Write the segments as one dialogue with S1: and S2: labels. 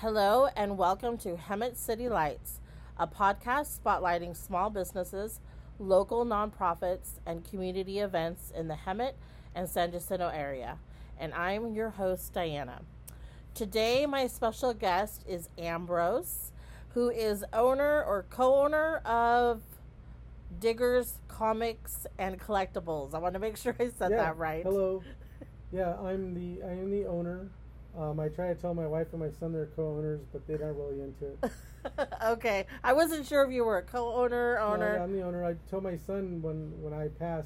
S1: Hello, and welcome to Hemet City Lights, a podcast spotlighting small businesses, local nonprofits, and community events in the Hemet and San Jacinto area. And I'm your host, Diana. Today, my special guest is Ambrose, who is owner or co owner of Diggers Comics and Collectibles. I want to make sure I said
S2: Yeah,
S1: that right.
S2: Hello. Yeah, I'm the I am the owner. Um, I try to tell my wife and my son they're co-owners, but they're not really into it.
S1: okay. I wasn't sure if you were a co owner,
S2: No,
S1: owner.
S2: I'm the owner. I told my son when when I pass,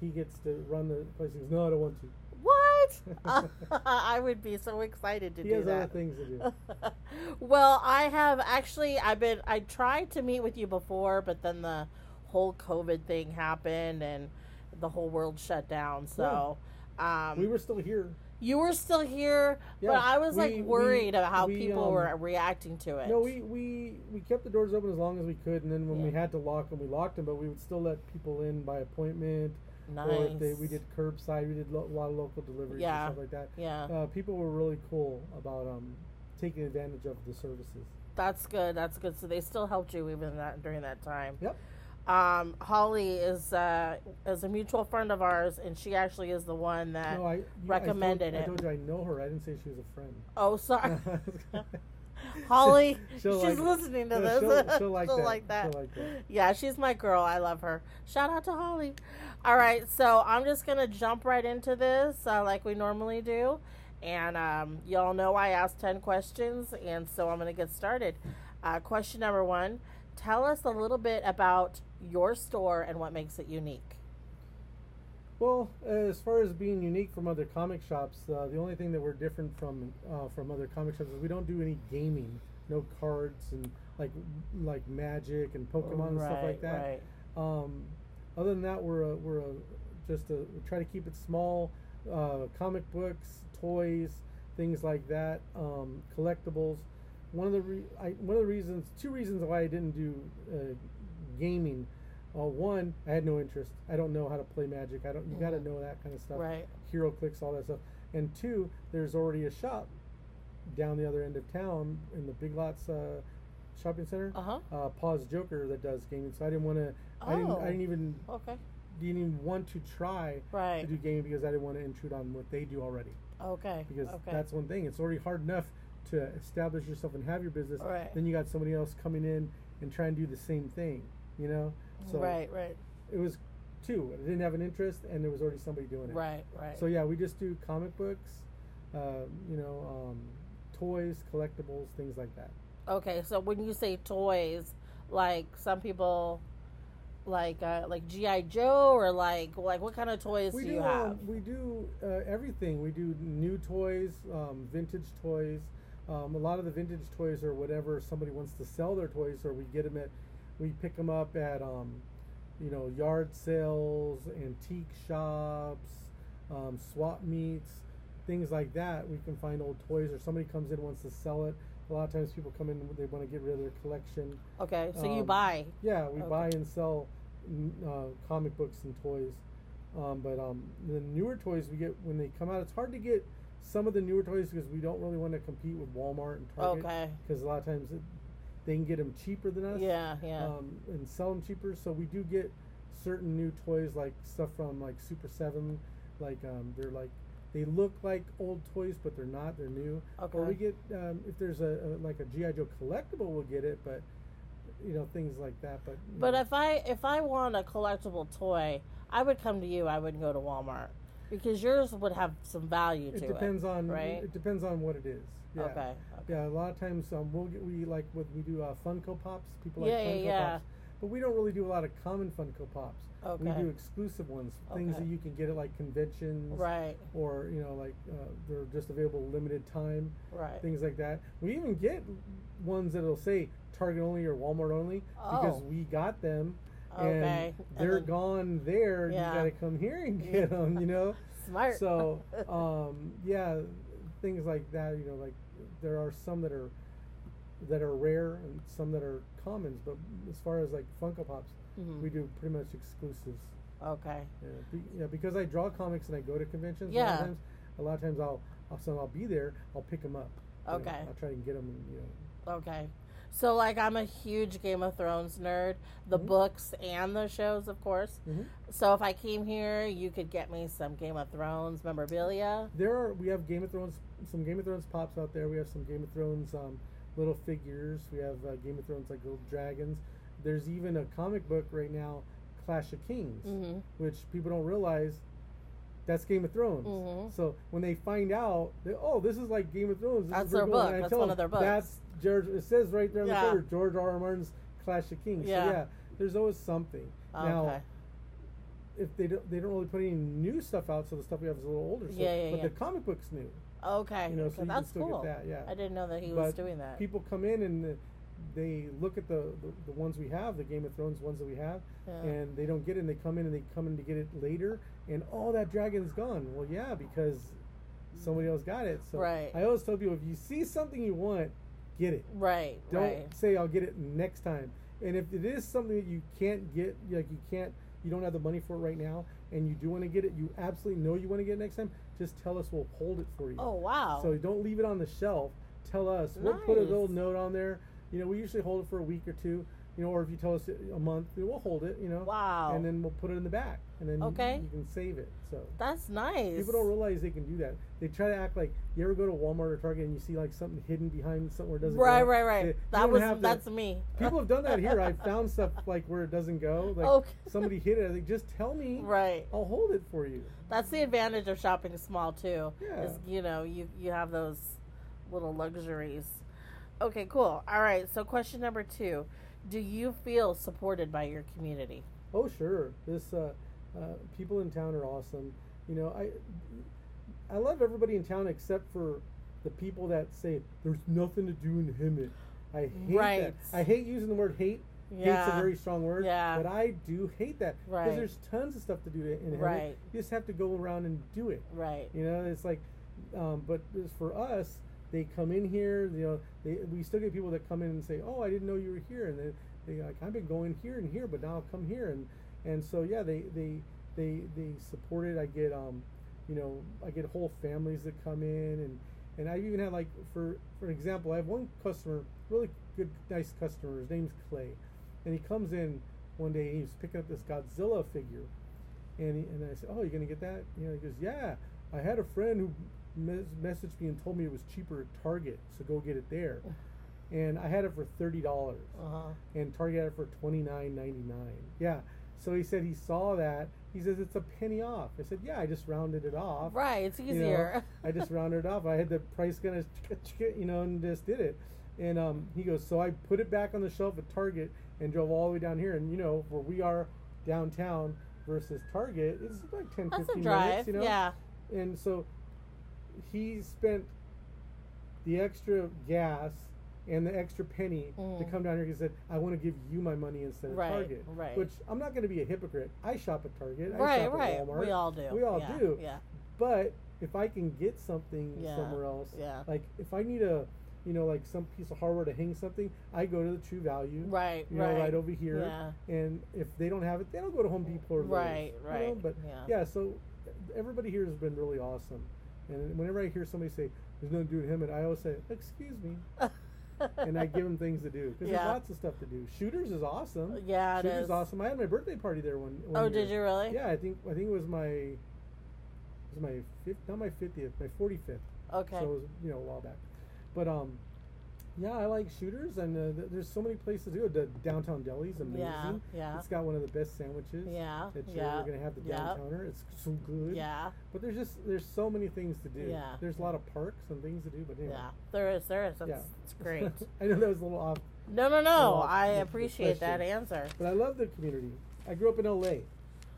S2: he gets to run the place. He goes, "No, I don't want to."
S1: What? I would be so excited to.
S2: He
S1: do
S2: has other
S1: that.
S2: things to do.
S1: well, I have actually. I've been. I tried to meet with you before, but then the whole COVID thing happened and the whole world shut down. So, um,
S2: we were still here.
S1: You were still here,
S2: Yeah,
S1: but I was
S2: we-
S1: like
S2: we-
S1: worried about how
S2: we,
S1: people
S2: um,
S1: were reacting to it.
S2: No, we, we we kept the doors open as long as we could, and then when we had to lock them, we locked them. But we would still let people in by appointment,
S1: nice.
S2: or if they, we did curbside. We did lo- a lot of local deliveries
S1: Yeah.
S2: and stuff like that.
S1: Yeah,
S2: Uh, people were really cool about um, taking advantage of the services.
S1: that's good. That's good. So they still helped you even that during that time.
S2: Yep.
S1: Um, Holly is uh, is a mutual friend of ours, and she actually is the one that.
S2: No, I you-
S1: recommended
S2: I
S1: it.
S2: told, I told you I know her. I didn't say she was a friend.
S1: Oh, sorry, Holly.
S2: She'll
S1: she's
S2: like-
S1: listening to
S2: no,
S1: this.
S2: She'll, she'll like that.
S1: like that.
S2: She'll like that.
S1: Yeah, she's my girl. I love her. Shout out to Holly. All right, so I'm just gonna jump right into this, uh, like we normally do, and um, y'all know I asked ten questions, and so I'm gonna get started. Uh, question number one: Tell us a little bit about your store and what makes it unique.
S2: Well, as far as being unique from other comic shops, uh, the only thing that we're different from uh, from other comic shops is we don't do any gaming, no cards and like like Magic and Pokemon and stuff like that.
S1: Right.
S2: Um, other than that, we're a, we're a, just a, we try to keep it small. Uh, comic books, toys, things like that, um, collectibles. One of the re- I, one of the reasons, two reasons why I didn't do uh, gaming. Uh, one, I had no interest. I don't know how to play Magic. I don't. You got to
S1: Mhm.
S2: know that kind of stuff.
S1: Right.
S2: HeroClix, all that stuff. And two, there's already a shop down the other end of town in the Big Lots uh, shopping center
S1: Uh huh.
S2: uh, Pause Joker that does gaming. So I didn't want to. I didn't.
S1: Oh.
S2: I didn't even
S1: Okay.
S2: didn't even want to try
S1: Right.
S2: to do gaming because I didn't want to intrude on what they do already.
S1: Okay.
S2: Because
S1: okay.
S2: that's one thing. It's already hard enough to establish yourself and have your business.
S1: Right.
S2: Then you got somebody else coming in and trying to do the same thing. You know. So
S1: right. Right.
S2: it was two. I didn't have an interest, and there was already somebody doing it.
S1: Right. Right.
S2: So yeah, we just do comic books. Uh, you know, um, toys, collectibles, things like that.
S1: Okay, so when you say toys, like some people, like uh, like GI Joe, or like like what kind of toys
S2: we
S1: do
S2: do
S1: you have?
S2: um, we do uh, everything. We do new toys, um, vintage toys. Um, a lot of the vintage toys or whatever somebody wants to sell their toys, or we get them at, we pick them up at, um, you know, yard sales, antique shops, um, swap meets, things like that. We can find old toys, or somebody comes in and wants to sell it. A lot of times people come in they want to get rid of their collection.
S1: okay, so you
S2: um,
S1: buy.
S2: Yeah, we
S1: Okay.
S2: buy and sell uh, comic books and toys. Um, but um, the newer toys we get when they come out, it's hard to get some of the newer toys because we don't really want to compete with Walmart and Target.
S1: Okay.
S2: Because a lot of times it, they can get them cheaper than us.
S1: Yeah, yeah.
S2: Um, and sell them cheaper. So we do get certain new toys like stuff from like Super Seven, like um, they're like they look like old toys but they're not. They're new.
S1: okay.
S2: Or we get um, if there's a, a like a GI Joe collectible, we'll get it, but you know things like that. But
S1: but
S2: know,
S1: if I if I want a collectible toy, I would come to you. I wouldn't go to Walmart because yours would have some value to
S2: it
S1: it.
S2: depends on
S1: right?
S2: it depends on what it is. Yeah.
S1: Okay. okay.
S2: Yeah, a lot of times um, we'll get we like what we do uh, Funko Pops. People like
S1: Yeah, yeah,
S2: Funko
S1: yeah.
S2: Pops, but we don't really do a lot of common Funko Pops.
S1: Okay.
S2: We do exclusive ones, things
S1: Okay.
S2: that you can get at like conventions,
S1: Right.
S2: or you know like uh, they're just available limited time,
S1: Right.
S2: things like that. We even get ones that'll say Target only or Walmart only because
S1: Oh.
S2: we got them.
S1: Okay.
S2: And
S1: And
S2: they're
S1: then-
S2: gone there.
S1: Yeah.
S2: You got to come here and get them. You know.
S1: Smart.
S2: So, um, yeah, things like that. You know, like there are some that are that are rare and some that are commons. But as far as like Funko Pops,
S1: Mhm.
S2: we do pretty much exclusives.
S1: Okay.
S2: Yeah, be, yeah, because I draw comics and I go to conventions. A lot
S1: Yeah.
S2: of times, a lot of times I'll, I'll so I'll be there. I'll pick them up. you know,
S1: Okay.
S2: I'll try and get them. And, you know,
S1: Okay. So like I'm a huge Game of Thrones nerd, the
S2: Mhm.
S1: books and the shows, of course.
S2: Mhm.
S1: So if I came here, you could get me some Game of Thrones memorabilia.
S2: there are we have Game of Thrones, some Game of Thrones pops out there. We have some Game of Thrones um, little figures. We have uh, Game of Thrones like little dragons. There's even a comic book right now, Clash of Kings,
S1: hmm
S2: which people don't realize. That's Game of Thrones.
S1: Mhm.
S2: So when they find out that oh, this is like Game of Thrones, this
S1: That's
S2: is
S1: their book. That's one of their books.
S2: That's George. It says right there on
S1: Yeah.
S2: the cover, George R. R. Martin's Clash of Kings.
S1: Yeah.
S2: So yeah, there's always something. Oh,
S1: now,
S2: if they don't, they don't really put any new stuff out, so the stuff we have is a little older. So,
S1: Yeah, yeah,
S2: but
S1: yeah.
S2: the comic book's new.
S1: Okay.
S2: You know,
S1: okay,
S2: so you
S1: that's cool.
S2: that. Yeah.
S1: I didn't know that he was doing that.
S2: People come in and they look at the, the the ones we have, the Game of Thrones ones that we have,
S1: Yeah.
S2: and they don't get it. and They come in and they come in to get it later, and oh, that dragon's gone. Well, yeah, because somebody else got it. So
S1: Right.
S2: I always tell people if you see something you want, get it.
S1: right.
S2: Don't
S1: right.
S2: say I'll get it next time. And if it is something that you can't get, like you can't, you don't have the money for it right now, and you do want to get it, you absolutely know you want to get it next time. Just tell us, we'll hold it for you.
S1: Oh wow.
S2: So don't leave it on the shelf. Tell us. We'll put a little note on there. You know, we usually hold it for a week or two. You know, or if you tell us a month, we'll hold it. You know.
S1: Wow.
S2: And then we'll put it in the back, and then you-
S1: Okay.
S2: you, can save it. So
S1: that's nice.
S2: people don't realize they can do that. They try to act like you ever go to Walmart or Target and you see like something hidden behind somewhere doesn't go
S1: Right,
S2: up?
S1: right, right.
S2: They- you
S1: that was that's me.
S2: People have done that here. I found stuff like where it doesn't go. Like
S1: Okay.
S2: somebody hid it. I think just tell me.
S1: Right.
S2: I'll hold it for you.
S1: That's the advantage of shopping small too.
S2: Yeah.
S1: Is you know you you have those little luxuries. Okay, cool. All right. So question number two: Do you feel supported by your community?
S2: Oh sure. This uh, uh, people in town are awesome. You know, I I love everybody in town except for the people that say there's nothing to do in Hemet. I hate
S1: Right.
S2: that. I hate using the word hate. Yeah. Hate's a very strong word.
S1: Yeah.
S2: But I do hate that because
S1: Right.
S2: there's tons of stuff to do in Hemet.
S1: Right.
S2: You just have to go around and do it.
S1: Right.
S2: You know, it's like, um, but for us, they come in here. You know, they, we still get people that come in and say, "Oh, I didn't know you were here," and they, they like, "I've been going here and here, but now I'll come here." And and so yeah, they they they they support it. I get um, you know, I get whole families that come in, and and I've even had like for for example, I have one customer, really good, nice customer. His name's Clay, and he comes in one day. And he's picking up this Godzilla figure, and he, and I said, "Oh, you're gonna get that?" You know, he goes, "Yeah, I had a friend who mes- messaged me and told me it was cheaper at Target, so go get it there." And I had it for thirty dollars,
S1: Uh huh.
S2: and Target had it for twenty nine ninety nine. Yeah. So he said he saw that. He says it's a penny off. I said, "Yeah, I just rounded it off."
S1: Right. It's
S2: you know,
S1: easier.
S2: I just rounded it off. I had the price gonna, you know, and just did it. And um, he goes, so I put it back on the shelf at Target and drove all the way down here. And you know, where we are downtown versus Target, it's like 10,
S1: That's a
S2: 15
S1: drive.
S2: minutes, you know.
S1: Yeah.
S2: And so he spent the extra gas and the extra penny to
S1: Mhm.
S2: come down here. He said, "I want to give you my money instead of
S1: Right,
S2: Target."
S1: right.
S2: Which I'm not going to be a hypocrite. I shop at Target. I
S1: Right.
S2: shop
S1: Right.
S2: At Walmart.
S1: We all do.
S2: We all
S1: yeah,
S2: do.
S1: Yeah.
S2: But if I can get something
S1: Yeah,
S2: somewhere else,
S1: yeah.
S2: like if I need a, you know, like some piece of hardware to hang something, I go to the True Value,
S1: Right.
S2: you know,
S1: right.
S2: right over here.
S1: Yeah.
S2: And if they don't have it, they don't go to Home Depot or Lowe's,
S1: Right,
S2: you know,
S1: right,
S2: But
S1: yeah.
S2: yeah, so everybody here has been really awesome. And whenever I hear somebody say, "There's nothing to do with him," and I always say, "Excuse me," and I give them things to do because
S1: Yeah.
S2: there's lots of stuff to do. Shooters is awesome.
S1: Yeah, it
S2: Shooters
S1: is.
S2: awesome. I had my birthday party there one. one
S1: Oh,
S2: year.
S1: did you really?
S2: Yeah, I think I think it was my it was my fifth, not my fiftieth, my forty fifth.
S1: Okay.
S2: So it was you know a while back, but um, yeah, I like shooters, and uh, th- there's so many places to go. The downtown deli is amazing.
S1: Yeah, yeah.
S2: It's got one of the best sandwiches.
S1: Yeah,
S2: That you're
S1: yeah,
S2: gonna have the downtowner. It's so good.
S1: yeah.
S2: But there's just there's so many things to do.
S1: Yeah.
S2: There's a lot of parks and things to do. But anyway.
S1: Yeah. There is. There is. That's,
S2: Yeah.
S1: it's great.
S2: I know that was a little off,
S1: No, no, no. I appreciate that answer.
S2: but I love the community. I grew up in LA,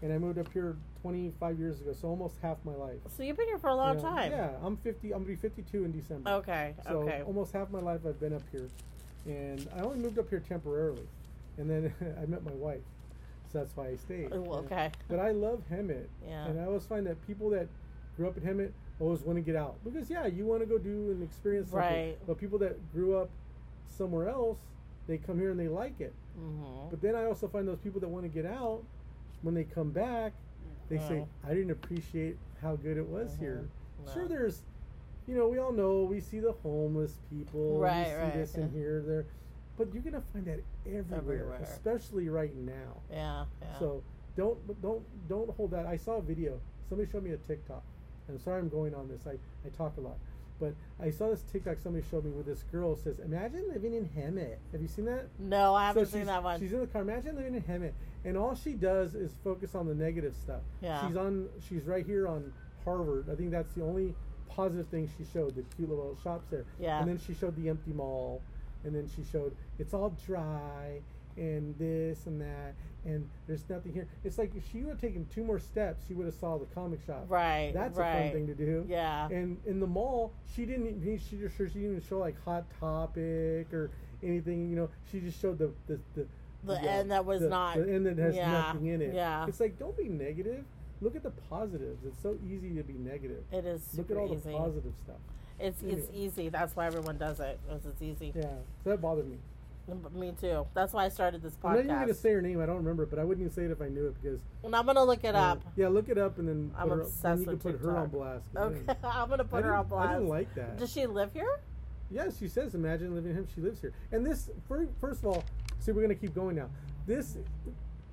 S2: and I moved up here 25 years ago, so almost half my life.
S1: So you've been here for a long
S2: You know,
S1: time.
S2: Yeah, I'm 50. I'm gonna be 52 in December.
S1: Okay.
S2: So
S1: okay.
S2: almost half my life I've been up here, and I only moved up here temporarily, and then I met my wife, so that's why I stayed.
S1: Oh,
S2: know.
S1: okay.
S2: But I love Hemet,
S1: Yeah.
S2: and I always find that people that grew up in Hemet always want to get out because yeah, you want to go do and experience something.
S1: Right.
S2: But people that grew up somewhere else, they come here and they like it.
S1: Mm-hmm.
S2: But then I also find those people that want to get out, when they come back, they say,
S1: uh-huh.
S2: "I didn't appreciate how good it was here." Uh-huh.
S1: No.
S2: Sure, there's you know, we all know we see the homeless people,
S1: Right,
S2: we see
S1: right,
S2: this and here, there, but you're gonna find that everywhere,
S1: Everywhere.
S2: especially right now.
S1: Yeah, yeah.
S2: So don't don't don't hold that. I saw a video. Somebody showed me a TikTok. And I'm sorry I'm going on this. I, I talk a lot. But I saw this TikTok somebody showed me where this girl says, Imagine living in Hemet. Have you seen that?
S1: no, I haven't
S2: So
S1: seen that one.
S2: She's in the car. Imagine living in Hemet. And all she does is focus on the negative stuff.
S1: Yeah.
S2: She's on she's right here on Harvard. I think that's the only positive thing she showed, the cute little shops there.
S1: Yeah.
S2: And then she showed the empty mall. And then she showed it's all dry and this and that and there's nothing here. It's like if she would have taken two more steps, she would have saw the comic shop.
S1: right.
S2: That's
S1: right.
S2: a fun thing to do.
S1: Yeah.
S2: And in the mall, she didn't. even- She just she didn't even show like Hot Topic or anything. You know, she just showed the the the,
S1: The end that was
S2: the-
S1: not-
S2: the end that has
S1: yeah,
S2: nothing in it.
S1: yeah.
S2: It's like don't be negative. Look at the positives. It's so easy to be negative.
S1: It is
S2: Look at all
S1: easy.
S2: the positive stuff.
S1: It's it's easy. That's why everyone does it. 'cause it's easy.
S2: Yeah, so that bothered me.
S1: Me too. That's why I started this podcast.
S2: I'm not even gonna say her name. I don't remember, it, but I wouldn't even say it if I knew it because.
S1: and I'm gonna look it
S2: uh,
S1: up.
S2: yeah, look it up and then
S1: I'm
S2: put her,
S1: obsessed
S2: then you can
S1: with
S2: put her on blast.
S1: Okay, I'm gonna
S2: I
S1: put her on blast.
S2: I didn't like that.
S1: Does she live here?
S2: Yes, she says, imagine living in Hemet. She lives here. And this, first of all, see, we're going to keep going now. This,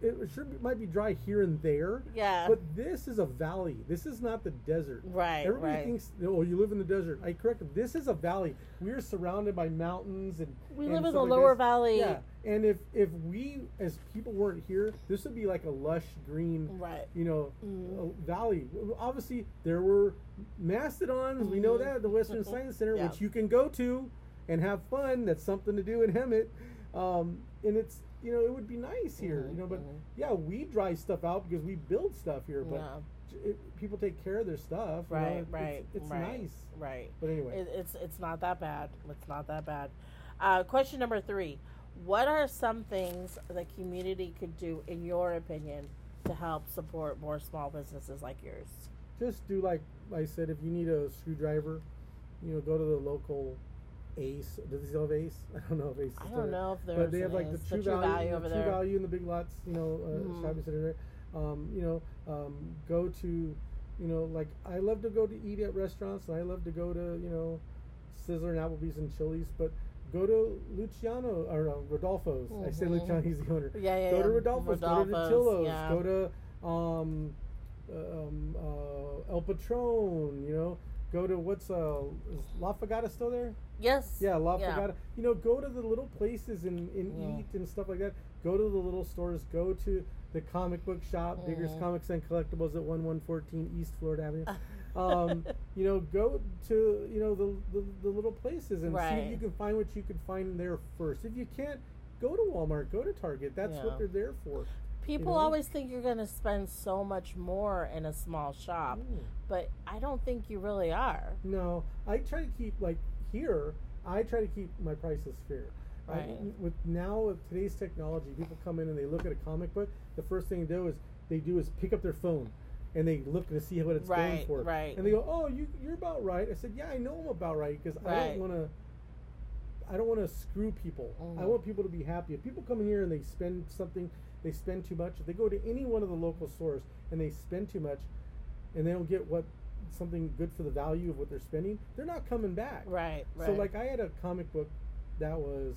S2: it sure might be dry here and there,
S1: Yeah.
S2: but this is a valley. This is not the desert.
S1: Right,
S2: Everybody
S1: right.
S2: thinks, oh, you live in the desert. I correct them. This is a valley. We are surrounded by mountains and.
S1: We
S2: and
S1: live in the
S2: like
S1: lower
S2: this.
S1: valley.
S2: Yeah, and if if we as people weren't here, this would be like a lush green
S1: Right.
S2: you know,
S1: Mm.
S2: valley. Obviously, there were mastodons. We know
S1: Mhm.
S2: that at the Western Science Center,
S1: Yeah.
S2: which you can go to and have fun. That's something to do in Hemet. Um, and it's you know, it would be nice here.
S1: Mhm,
S2: You know, but
S1: mhm.
S2: yeah, we dry stuff out because we build stuff here. But
S1: Yeah.
S2: it, people take care of their stuff. you know,
S1: Right.
S2: it's-
S1: right.
S2: It's,
S1: right,
S2: nice.
S1: Right.
S2: But anyway,
S1: It, it's it's not that bad. It's not that bad. Uh, question number three: What are some things the community could do, in your opinion, to help support more small businesses like yours?
S2: just do like I said. If you need a screwdriver, you know, go to the local Ace. Does he still have Ace? I don't know if Ace. is
S1: I don't
S2: there.
S1: know if there's
S2: but they have like the
S1: Ace.
S2: true, value,
S1: over
S2: the
S1: there.
S2: true value in the big lots, you know, uh,
S1: Mhm.
S2: shopping center. There. Um, you know, um, go to, you know, like I love to go to eat at restaurants, and I love to go to, you know, Sizzler and Applebee's and Chili's, but go to Luciano or uh, Rodolfo's. I say
S1: Mhm.
S2: Luciano, he's the owner.
S1: Yeah, yeah,
S2: go to
S1: yeah.
S2: Rodolfo's, go to
S1: Rodolfo's,
S2: Tillo's,
S1: yeah.
S2: go to um, um, uh, El Patron. You know, go to what's uh, is La Fogata still there?
S1: Yes.
S2: Yeah, La
S1: Yeah.
S2: Fogata. You know, go to the little places and, and eat and stuff like that. Go to the little stores. Go to the comic book shop, Digger's
S1: Mhm.
S2: Comics and Collectibles at one one fourteen East Florida Avenue. um, you know, go to you know the the, the little places and see if you can find what you can find there first. If you can't, go to Walmart, go to Target. That's
S1: Yeah.
S2: what they're there for.
S1: People
S2: know?
S1: always think you're going to spend so much more in a small shop,
S2: Mm.
S1: but I don't think you really are.
S2: No, I try to keep like here. I try to keep my prices fair. I-
S1: Right.
S2: with now with today's technology, people come in and they look at a comic book. The first thing they do is they do is pick up their phone, and they look to see what it's going for.
S1: right.
S2: And they go, "Oh, you you're about right." I said, "Yeah, I know I'm about right because I don't want to." I don't want to screw people. I
S1: Mhm.
S2: want people to be happy. If people come here and they spend something, they spend too much. If they go to any one of the local stores and they spend too much, and they don't get what something good for the value of what they're spending, they're not coming back.
S1: Right, right.
S2: So like I had a comic book that was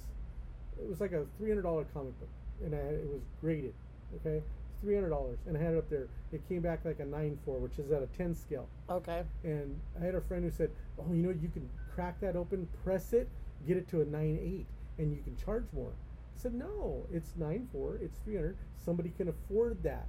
S2: it was like a three hundred dollar comic book, and I had, it was graded. Okay, three hundred dollars, and I had it up there. It came back like a nine four, which is at a ten scale.
S1: okay.
S2: And I had a friend who said, "Oh, you know, you can crack that open, press it, get it to a nine eight, and you can charge more." I said, "No, it's nine four. It's three hundred. Somebody can afford that."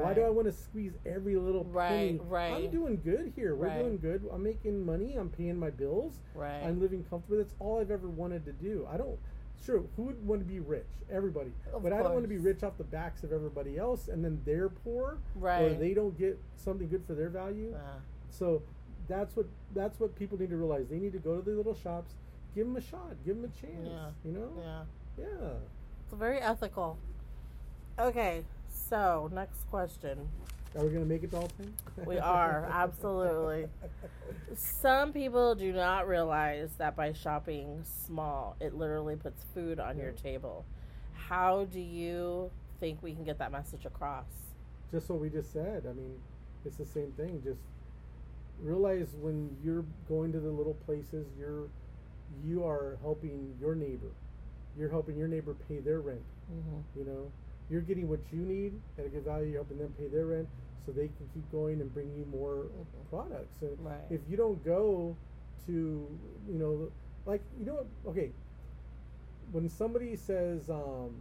S2: Why do I want to squeeze every little penny?
S1: Right, right.
S2: I'm doing good here. We're
S1: Right.
S2: doing good. I'm making money. I'm paying my bills.
S1: Right.
S2: I'm living comfortably. That's all I've ever wanted to do. I don't. Sure, who would want to be rich? Everybody.
S1: Of
S2: but I don't want to be rich off the backs of everybody else, and then they're poor,
S1: right?
S2: or they don't get something good for their value.
S1: Uh,
S2: So that's what that's what people need to realize. They need to go to the little shops, give them a shot, give them a chance.
S1: Yeah.
S2: You know?
S1: yeah.
S2: Yeah.
S1: It's very ethical. Okay, so next question.
S2: Are we gonna make it to all ten?
S1: We are, absolutely. Some people do not realize that by shopping small, it literally puts food on your table. How do you think we can get that message across?
S2: just what we just said. I mean, it's the same thing. Just realize when you're going to the little places, you're you are helping your neighbor. You're helping your neighbor pay their rent.
S1: Mm-hmm.
S2: You know, you're getting what you need at a good value. You're helping them pay their rent, so they can keep going and bring you more
S1: Mhm.
S2: products. And
S1: Right.
S2: if you don't go to, you know, like you know, what? okay, when somebody says, um,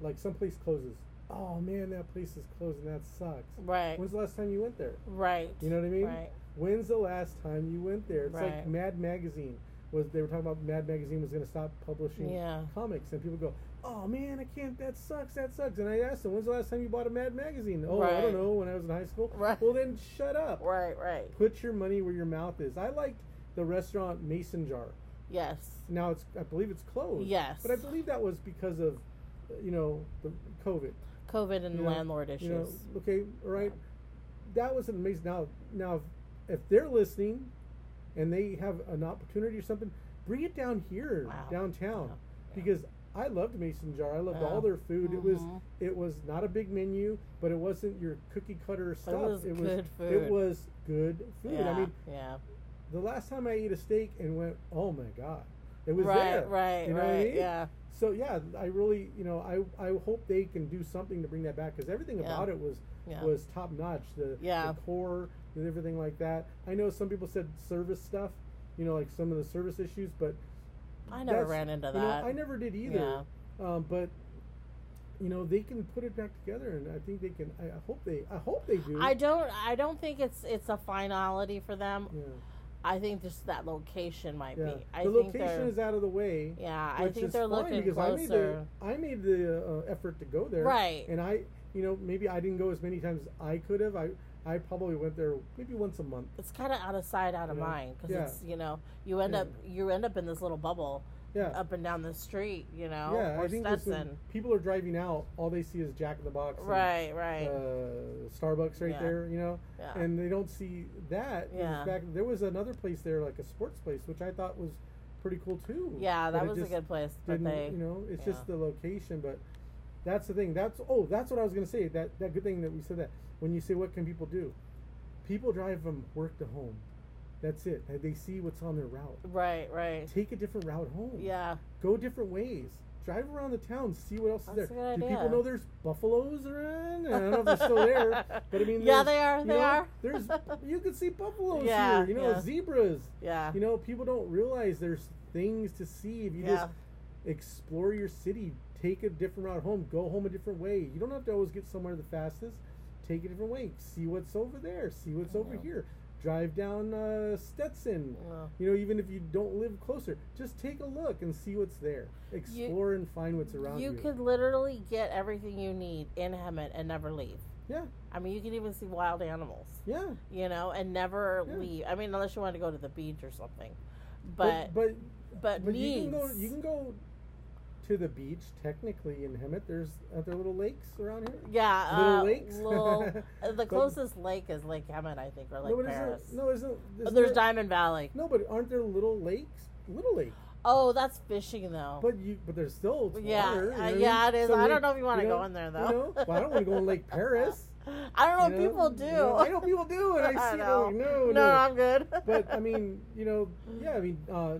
S2: like some place closes, oh man, that place is closing. That sucks.
S1: Right.
S2: When's the last time you went there?
S1: right.
S2: You know what I mean?
S1: Right.
S2: When's the last time you went there? It's like Mad Magazine was. They were talking about Mad Magazine was going to stop publishing
S1: Yeah.
S2: comics, and people go, "Oh man, I can't. That sucks. That sucks." And I asked him, "When's the last time you bought a Mad Magazine?" Oh, I don't know. When I was in high school.
S1: Right.
S2: Well, then shut up.
S1: Right. Right.
S2: Put your money where your mouth is. I liked the restaurant Mason Jar.
S1: Yes.
S2: Now it's. I believe it's closed.
S1: Yes.
S2: But I believe that was because of, uh, you know, the COVID.
S1: COVID and
S2: you know,
S1: landlord issues.
S2: You know, okay, right. That was amazing. Now, now, if, if they're listening, and they have an opportunity or something, bring it down here,
S1: Wow.
S2: downtown,
S1: Yeah.
S2: because I loved Mason Jar. I loved all their food. It was
S1: Mhm.
S2: it was not a big menu, but it wasn't your cookie cutter stuff.
S1: was
S2: it
S1: good
S2: was
S1: food.
S2: it was good food.
S1: yeah.
S2: I mean,
S1: yeah.
S2: the last time I ate a steak and went, oh my god, it was
S1: right.
S2: there.
S1: Right.
S2: You know
S1: right.
S2: I mean?
S1: Yeah.
S2: So yeah, I really, you know, I I hope they can do something to bring that back because everything
S1: Yeah.
S2: about it was
S1: Yeah.
S2: was top notch. The
S1: Yeah.
S2: the core and everything like that. I know some people said service stuff, you know, like some of the service issues, but
S1: I never ran into
S2: you know,
S1: that.
S2: I never did either. Um, but you know, they can put it back together, and I think they can. I, I hope they. I hope they do.
S1: I don't. I don't think it's it's a finality for them.
S2: yeah.
S1: I think just that location might
S2: Yeah.
S1: be. I
S2: the location is out of the way.
S1: yeah, I think they're looking
S2: because I made the. I made the uh, effort to go there.
S1: Right.
S2: And I, you know, maybe I didn't go as many times as I could have. I I probably went there maybe once a month.
S1: It's kind of out of sight, out of
S2: You know?
S1: mind because
S2: Yeah.
S1: it's you know you end
S2: Yeah.
S1: up you end up in this little bubble
S2: Yeah.
S1: up and down the street, you know,
S2: yeah,
S1: or
S2: I think
S1: Stetson.
S2: people are driving out, all they see is Jack in the Box, and,
S1: Right, right.
S2: Uh, Starbucks right
S1: Yeah.
S2: there, you know,
S1: yeah.
S2: and they don't see that. in
S1: Yeah.
S2: Back, there was another place there, like a sports place, which I thought was pretty cool too.
S1: yeah, that was a good place, but they
S2: you know, it's just the location, but that's the thing. That's oh, that's what I was gonna say. That that good thing that we said that when you say what can people do, people drive from work to home. That's it. They see what's on their route.
S1: right, right.
S2: Take a different route home.
S1: Yeah,
S2: Go different ways. Drive around the town, see what else
S1: That's
S2: is
S1: a
S2: there.
S1: good
S2: Do
S1: idea.
S2: people know there's buffaloes around? I don't know if they're still there, but I mean,
S1: Yeah, they are, they
S2: know,
S1: are.
S2: There's you can see buffaloes
S1: Yeah,
S2: here. You know,
S1: yeah.
S2: zebras.
S1: yeah,
S2: You know, people don't realize there's things to see if you
S1: yeah,
S2: just explore your city. Take a different route home. Go home a different way. You don't have to always get somewhere the fastest. Take a different way. See what's over there. See what's over here. Drive down uh, Stetson. You know, even if you don't live closer, just take a look and see what's there. Explore and find what's around you.
S1: You could literally get everything you need in Hemet and never leave.
S2: Yeah.
S1: I mean, you can even see wild animals,
S2: Yeah.
S1: you know, and never
S2: Yeah.
S1: leave. I mean, unless you want to go to the beach or something. But
S2: but
S1: but,
S2: but you can go. You can go to the beach technically in Hemet. There's are there little lakes around here?
S1: yeah,
S2: little
S1: uh,
S2: lakes?
S1: little- uh, the
S2: But-
S1: closest lake is Lake Hemet, I think, or Lake
S2: no,
S1: Perris.
S2: isn't, no, isn't,
S1: But
S2: isn't
S1: there's
S2: there-
S1: Diamond Valley.
S2: No, but aren't there little lakes? Little lake.
S1: Oh, that's fishing though.
S2: But you, but there's still
S1: yeah,
S2: water.
S1: uh, yeah, it is.
S2: So
S1: I
S2: Lake-
S1: don't know if you want to
S2: know-
S1: go in there though.
S2: You know? Well, I don't want to go in Lake Perris.
S1: I don't know.
S2: you know?
S1: People do.
S2: You know, I know people do, and I
S1: I
S2: see
S1: know.
S2: Like, no,
S1: no,
S2: no.
S1: I'm good.
S2: but I mean, you know, yeah, I mean, uh,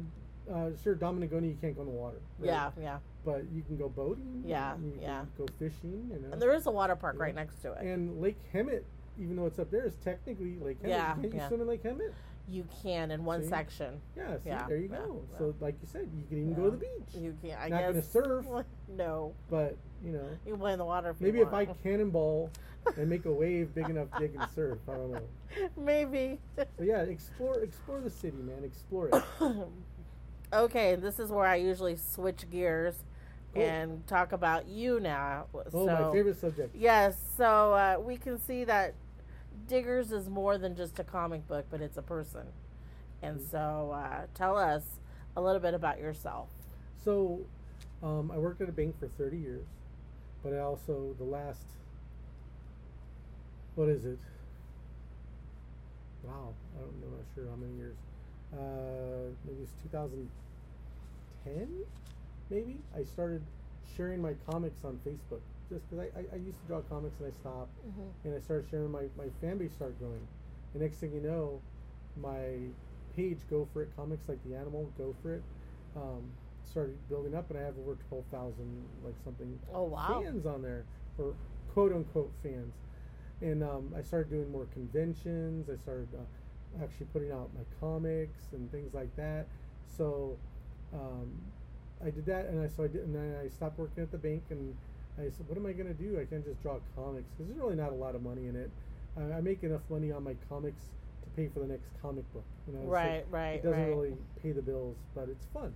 S2: uh, sure, Domenigoni, you can't go in the water. right?
S1: yeah, yeah.
S2: But you can go boating.
S1: Yeah,
S2: can
S1: yeah.
S2: Go fishing. You know.
S1: And there is a water park
S2: Yeah.
S1: right next to it.
S2: And Lake Hemet, even though it's up there, is technically Lake Hemet.
S1: Yeah,
S2: Can't you
S1: yeah.
S2: swim in Lake Hemet?
S1: you can in one
S2: See?
S1: section.
S2: Yeah, see,
S1: Yeah,
S2: there you go. So, like you said, you can even go to the beach.
S1: You can. I
S2: Not
S1: guess.
S2: gonna surf.
S1: no,
S2: But, you know,
S1: you can play in the water. If
S2: maybe if I cannonball and make a wave big enough they can surf, I don't know.
S1: maybe.
S2: But yeah, explore explore the city, man. Explore it.
S1: okay, this is where I usually switch gears
S2: Cool.
S1: and talk about you now.
S2: Oh,
S1: so,
S2: my favorite subject.
S1: Yes, so uh, we can see that Diggers is more than just a comic book, but it's a person. And
S2: Mm-hmm.
S1: so, uh, tell us a little bit about yourself.
S2: So, um, I worked at a bank for 30 years, but I also, the last, what is it? Wow, I don't, know, I'm not sure how many years. Uh, maybe it's 2010, maybe? I started sharing my comics on Facebook just because I, I, I used to draw comics and I stopped, and I started sharing my, my fan base started growing. And next thing you know, my page Gopher It Comics, like the animal Gopher It, um, started building up, and I have over twelve thousand like something
S1: Oh wow.
S2: fans on there, or quote unquote fans. And um, I started doing more conventions. I started uh, actually putting out my comics and things like that. So um, I did that, and I so I did, and then I stopped working at the bank, and I said, "What am I gonna do? I can't just draw comics because there's really not a lot of money in it. I, I make enough money on my comics to pay for the next comic book. You know, so
S1: Right, right,
S2: It doesn't
S1: right.
S2: really pay the bills, but it's fun.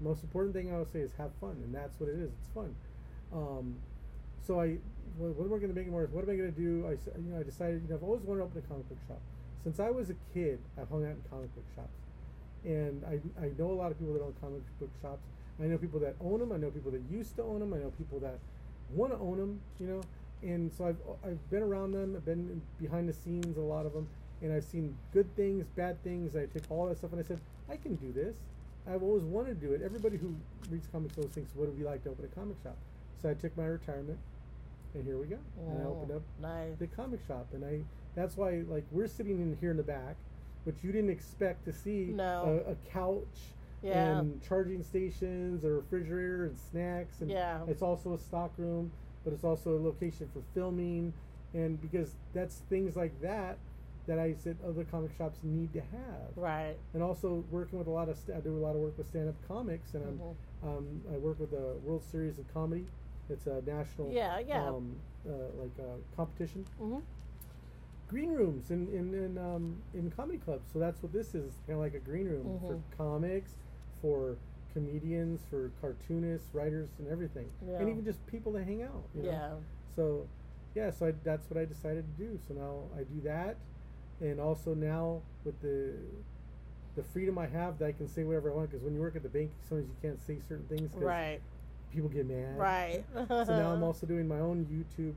S2: Most important thing I would say is have fun, and that's what it is. It's fun. Um, so I, what, what am I going to make more? What am I going to do? I, you know, I decided, you know, I've always wanted to open a comic book shop. Since I was a kid, I've hung out in comic book shops, and I, I know a lot of people that own comic book shops. I know people that own them. I know people that used to own them. I know people that want to own them. You know, and so I've I've been around them. I've been behind the scenes a lot of them, and I've seen good things, bad things. I took all that stuff and I said, I can do this. I've always wanted to do it. Everybody who reads comics always thinks, what would it be like to open a comic shop? So I took my retirement, and here we go. And I opened
S1: Oh,
S2: up
S1: nice.
S2: the comic shop, and I that's why like we're sitting in here in the back, which you didn't expect to see
S1: No.
S2: a, a couch
S1: Yeah.
S2: and charging stations, a refrigerator and snacks, and
S1: Yeah.
S2: it's also a stock room, but it's also a location for filming, and because that's things like that that I said other comic shops need to have,
S1: Right.
S2: and also working with a lot of st- I do a lot of work with stand up comics, and
S1: Mhm.
S2: I'm um, I work with the World Series of Comedy. It's a national
S1: Yeah, yeah.
S2: Um, uh, like uh, competition
S1: hmm
S2: green rooms in in in, um, in comedy clubs. So that's what this is, kind of like a green room for
S1: Mhm.
S2: comics, for comedians, for cartoonists, writers, and everything, and even just people to hang out. You know?
S1: Yeah.
S2: So, yeah, so I, that's what I decided to do. So now I do that, and also now with the the freedom I have that I can say whatever I want. Because when you work at the bank, sometimes you can't say certain things
S1: Right.
S2: people get mad.
S1: Right.
S2: So now I'm also doing my own YouTube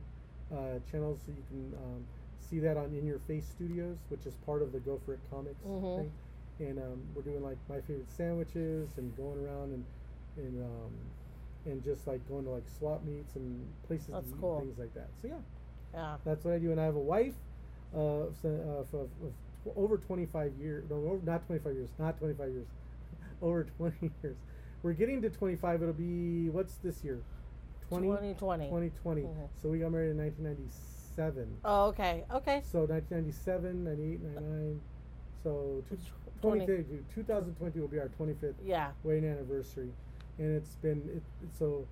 S2: uh, channel, so you can um, see that on In Your Face Studios, which is part of the Gopher It Comics
S1: Mhm.
S2: thing. And um, we're doing like my favorite sandwiches and going around and and um, and just like going to like swap meets and places
S1: That's
S2: to eat
S1: cool.
S2: and things like that. So yeah,
S1: yeah.
S2: that's what I do. And I have a wife uh, of, uh, of, of over 25 years. No, not 25 years. Not 25 years. over 20 years. We're getting to 25. It'll be what's this year? 20?
S1: 2020.
S2: 2020.
S1: Mhm.
S2: So we got married in 1997.
S1: Oh, okay. Okay.
S2: So 1997, 98, 99. So two, 20,
S1: 20
S2: 2020 will be our 25th
S1: Yeah.
S2: wedding anniversary, and it's been it, so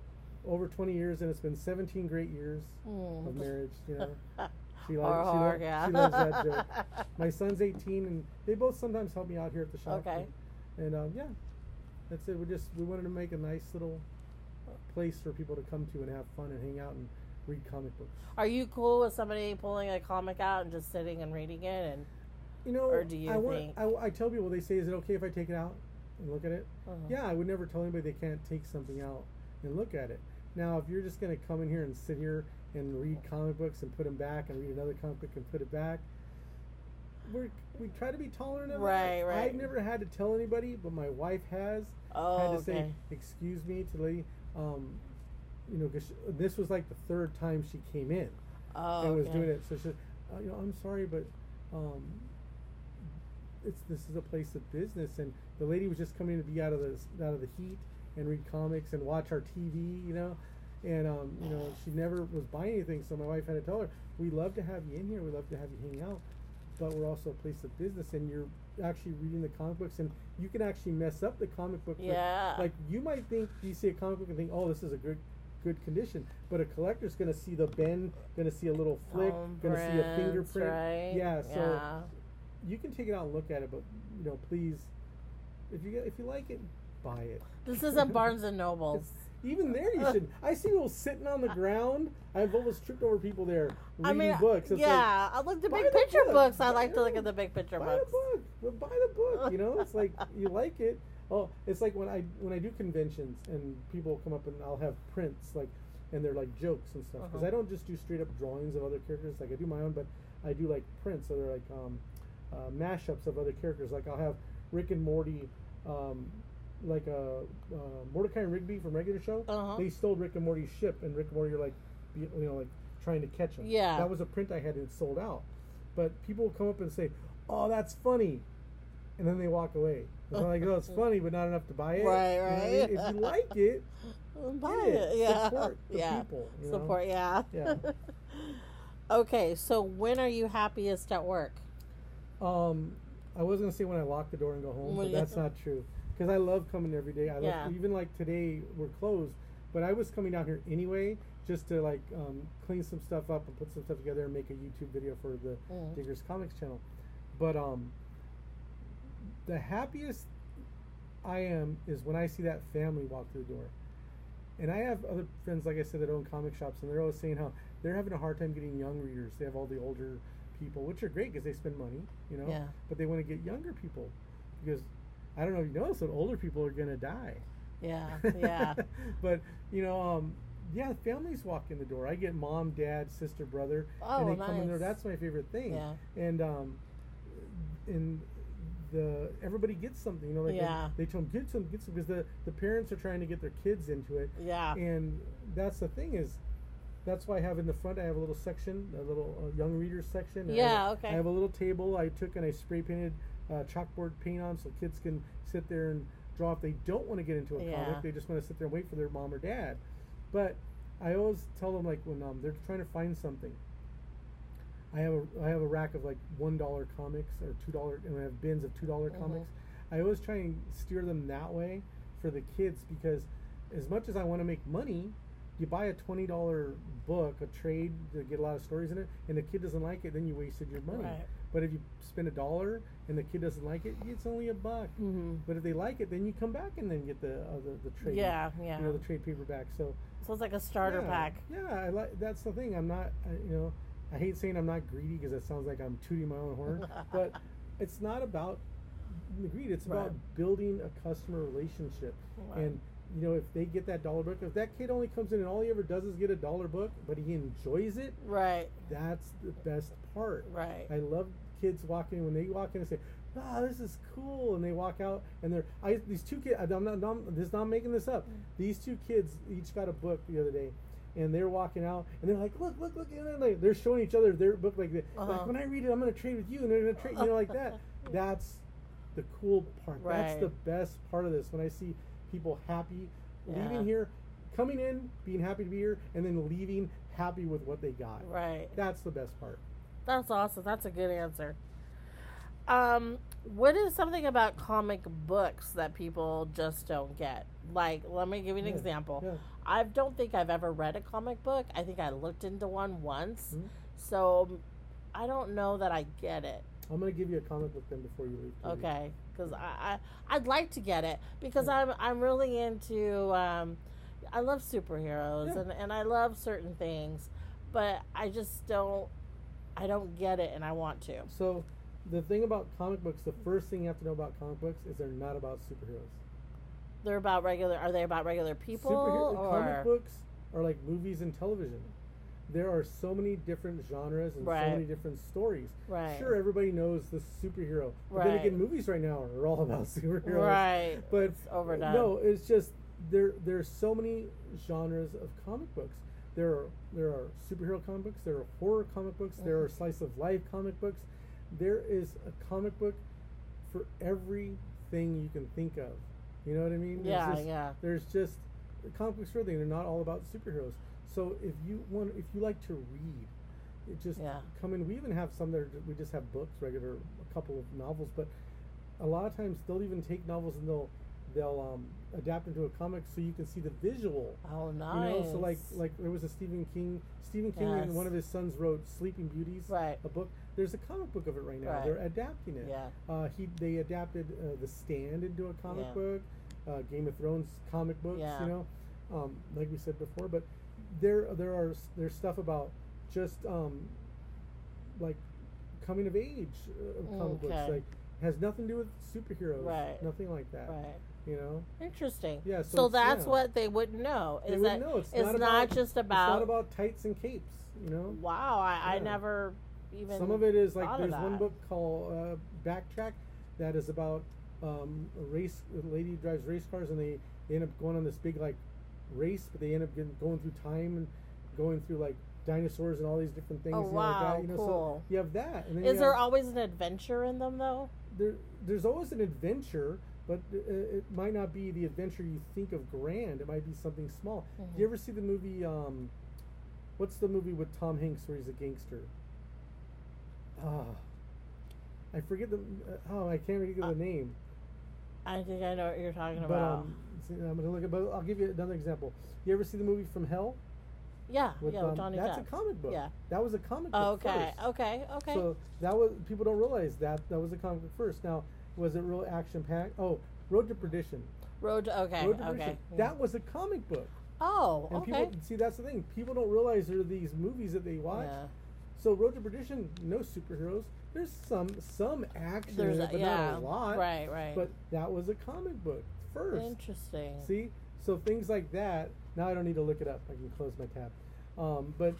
S2: over 20 years, and it's been 17 great years
S1: Mm.
S2: of marriage. You know, she,
S1: Or
S2: loves, she,
S1: yeah.
S2: she loves that joke. My son's 18, and they both sometimes help me out here at the shop.
S1: Okay.
S2: And, and um, yeah, that's it. We just we wanted to make a nice little place for people to come to and have fun and hang out and read comic books.
S1: Are you cool with somebody pulling a comic out and just sitting and reading it? And
S2: You know,
S1: Or do you
S2: I want,
S1: think-
S2: I, I tell people they say, "Is it okay if I take it out and look at it?"
S1: uh,
S2: Yeah, I would never tell anybody they can't take something out and look at it. Now, if you're just going to come in here and sit here and read comic books and put them back and read another comic book and put it back, we we try to be tolerant of
S1: Right,
S2: that.
S1: right.
S2: I've never had to tell anybody, but my wife has
S1: oh,
S2: had to say, "Excuse me," to the lady. Um, you know, 'cause she- this was like the third time she came in
S1: Oh,
S2: and was
S1: okay.
S2: doing it. So she said, uh, you know, I'm sorry, but um, it's this is a place of business, and the lady was just coming to be out of the out of the heat and read comics and watch our TV, you know, and um, you know, she never was buying anything. So my wife had to tell her, we love to have you in here, we love to have you hang out, but we're also a place of business, and you're actually reading the comic books, and you can actually mess up the comic book. like-
S1: Yeah.
S2: like you might think you see a comic book and think, oh, this is a good good condition, but a collector's gonna see the bend, gonna see a little flick, gonna see a fingerprint.
S1: Right?
S2: Yeah, so
S1: yeah.
S2: you can take it out and look at it, but you know, please, if you get, if you like it, buy it.
S1: This isn't Barnes and Nobles.
S2: Even there, you should. I see people sitting on the ground. I've almost tripped over people there reading
S1: I mean,
S2: books. It's like,
S1: yeah, I like the
S2: buy
S1: big
S2: the
S1: picture
S2: book.
S1: books. I
S2: Buy
S1: like to look at the big picture
S2: buy
S1: books.
S2: the book. Buy the book. You know, it's like you like it. Oh, it's like when I when I do conventions and people come up and I'll have prints like, and they're like jokes and stuff. Because
S1: Uh-huh.
S2: I don't just do straight up drawings of other characters. Like I do my own, but I do like prints. So they're like um, uh, mashups of other characters. Like I'll have Rick and Morty. Um, like uh, uh, Mordecai and Rigby from regular show,
S1: Uh-huh.
S2: they stole Rick and Morty's ship, and Rick and Morty are like, be, you know, like trying to catch them.
S1: Yeah.
S2: that was a print I had and it sold out. but people will come up and say, "Oh, that's funny," and then they walk away. It's not like, "Oh, it's funny," but not enough to buy it.
S1: Right,
S2: You know I
S1: right.
S2: mean? If you like it,
S1: Buy
S2: get
S1: it. Yeah.
S2: Support the
S1: yeah.
S2: people. you know?
S1: Support. Yeah.
S2: Yeah.
S1: okay. So when are you happiest at work?
S2: Um, I was gonna say when I lock the door and go home, but that's not true. Because I love coming every day. I love
S1: Yeah.
S2: even like today we're closed, but I was coming down here anyway just to like um, clean some stuff up and put some stuff together and make a YouTube video for the
S1: Mm.
S2: Diggers Comics channel. But um, the happiest I am is when I see that family walk through the door. And I have other friends, like I said, that own comic shops, and they're always saying how they're having a hard time getting young readers. They have all the older people, which are great because they spend money, you know.
S1: Yeah.
S2: But they want to get younger people because I don't know if you noticed, but older people are gonna die.
S1: Yeah. Yeah.
S2: but you know, um, yeah, families walk in the door. I get mom, dad, sister, brother,
S1: Oh,
S2: and they come in there. That's my favorite thing.
S1: Yeah.
S2: And um, and the everybody gets something. You know, like
S1: Yeah.
S2: they, they tell them get some, get some, because the the parents are trying to get their kids into it.
S1: yeah.
S2: And that's the thing is. That's why I have in the front. I have a little section, a little uh, young readers section. I
S1: Yeah,
S2: have-
S1: okay.
S2: I have a little table I took and I spray painted uh, chalkboard paint on, so kids can sit there and draw if they don't want to get into a
S1: Yeah.
S2: comic. They just want to sit there and wait for their mom or dad. But I always tell them like when um, they're trying to find something. I have a I have a rack of like one dollar comics or two dollar, and I have bins of two
S1: Mm-hmm.
S2: comics. I always try and steer them that way for the kids because as much as I want to make money, you buy a twenty dollar book, a trade to get a lot of stories in it, and the kid doesn't like it, then you wasted your money.
S1: Right.
S2: But if you spend a dollar and the kid doesn't like it, it's only a buck.
S1: hmm
S2: But if they like it, then you come back and then get the uh, the, the trade.
S1: Yeah. Yeah.
S2: You know the trade paperback. So
S1: so it's like a starter
S2: yeah,
S1: pack.
S2: Yeah, I like that's the thing. I'm not, I, you know, I hate saying I'm not greedy because it sounds like I'm tooting my own horn, but it's not about the greed. It's about
S1: Right.
S2: building a customer relationship,
S1: Right.
S2: and you know, if they get that dollar book, if that kid only comes in and all he ever does is get a dollar book, but he enjoys it,
S1: Right.
S2: that's the best part.
S1: Right.
S2: I love kids walking in when they walk in and say, "Ah, this is cool," and they walk out and they're I these two kids. I'm not, I'm this not making this up. These two kids each got a book the other day, and they're walking out and they're like, "Look, look, look!" And then like, they're showing each other their book like, that.
S1: Uh-huh.
S2: like when I read it, I'm gonna trade with you, and they're gonna trade, you know, like that. That's the cool part. That's the best part of this when I see people happy
S1: Yeah.
S2: leaving here, coming in, being happy to be here, and then leaving happy with what they got.
S1: Right.
S2: That's the best part.
S1: That's awesome. That's a good answer. Um, what is something about comic books that people just don't get? Like, let me give you an
S2: Yeah,
S1: example.
S2: yeah.
S1: I don't think I've ever read a comic book. I think I looked into one once.
S2: Mhm.
S1: So I don't know that I get it.
S2: I'm gonna give you a comic book then before you leave.
S1: Okay, because I, I I'd like to get it because
S2: Yeah.
S1: I'm I'm really into um, I love superheroes and and I love certain things, but I just don't I don't get it and I want to.
S2: So, the thing about comic books, the first thing you have to know about comic books is they're not about superheroes.
S1: They're about regular. Are they about regular people
S2: Superhero
S1: or
S2: comic books are like movies and television. There are so many different genres and
S1: Right.
S2: so many different stories.
S1: right?
S2: Sure, everybody knows the superhero, but then
S1: Right.
S2: again, movies right now are all about superheroes.
S1: Right.
S2: But
S1: it's overdone.
S2: No, it's just there. There's so many genres of comic books. There are there are superhero comic books. There are horror comic books. There
S1: Mm-hmm.
S2: are slice of life comic books. There is a comic book for everything you can think of. You know what I mean? There's
S1: Yeah,
S2: just-
S1: yeah.
S2: There's just the comic books for everything. They're not all about superheroes. So if you want, if you like to read, it just
S1: Yeah.
S2: come in. We even have some there. we just have books, regular, a couple of novels, but a lot of times they'll even take novels and they'll they'll um, adapt into a comic so you can see the visual.
S1: Oh, nice.
S2: You know, so like like there was a Stephen King. Stephen King and one of his sons wrote Sleeping Beauties,
S1: Right.
S2: a book. There's a comic book of it right now.
S1: Right.
S2: They're adapting it.
S1: Yeah.
S2: Uh, he they adapted uh, The Stand into a comic
S1: Yeah.
S2: book. Uh, Game of Thrones comic books.
S1: Yeah.
S2: You know, um, like we said before, but there there are there's stuff about just um, like coming of age uh, of comic books. Like has nothing to do with superheroes.
S1: Right.
S2: Nothing like that.
S1: Right.
S2: You know.
S1: Interesting.
S2: Yeah, so
S1: So, that's
S2: yeah.
S1: what they wouldn't know. Is
S2: They
S1: that
S2: know. It's,
S1: it's
S2: not, about,
S1: just
S2: It's
S1: about.
S2: not about tights and capes. You know.
S1: wow, I, I never even.
S2: Some of it is like there's one book called uh, Backtrack that is about um, a race. A lady drives race cars and they, they end up going on this big like race, but they end up getting, going through time and going through like dinosaurs and all these different things.
S1: Oh, wow,
S2: like that, you know,
S1: cool.
S2: So you have that, and then
S1: Is there always an adventure in them though?
S2: there, there's always an adventure, but uh, it might not be the adventure you think of grand. It might be something small. Do
S1: Mhm.
S2: you ever see the movie? Um, what's the movie with Tom Hanks where he's a gangster? Ah, I forget the. Uh, oh, I can't think of
S1: Uh,
S2: the name.
S1: I think I know what you're talking
S2: But
S1: about.
S2: um, see, I'm gonna look at. But I'll give you another example. You ever see the movie From Hell?
S1: yeah,
S2: With,
S1: yeah, with
S2: um,
S1: Johnny
S2: that's
S1: Depp.
S2: a comic book.
S1: Yeah.
S2: That was a comic book.
S1: Okay,
S2: first.
S1: okay, okay.
S2: So that was people don't realize that that was a comic book first. Now, was it real action packed? Oh, Road to Perdition.
S1: Road to okay,
S2: Road to
S1: okay.
S2: Perdition. That was a comic book.
S1: oh,
S2: And
S1: okay.
S2: people see that's the thing. People don't realize there are these movies that they watch.
S1: Yeah.
S2: So Road to Perdition, no superheroes. There's some some action,
S1: There's
S2: in
S1: a,
S2: it, but
S1: yeah,
S2: not a lot.
S1: right, right.
S2: But that was a comic book first.
S1: Interesting.
S2: See, so things like that. Now I don't need to look it up. I can close my tab. Um, but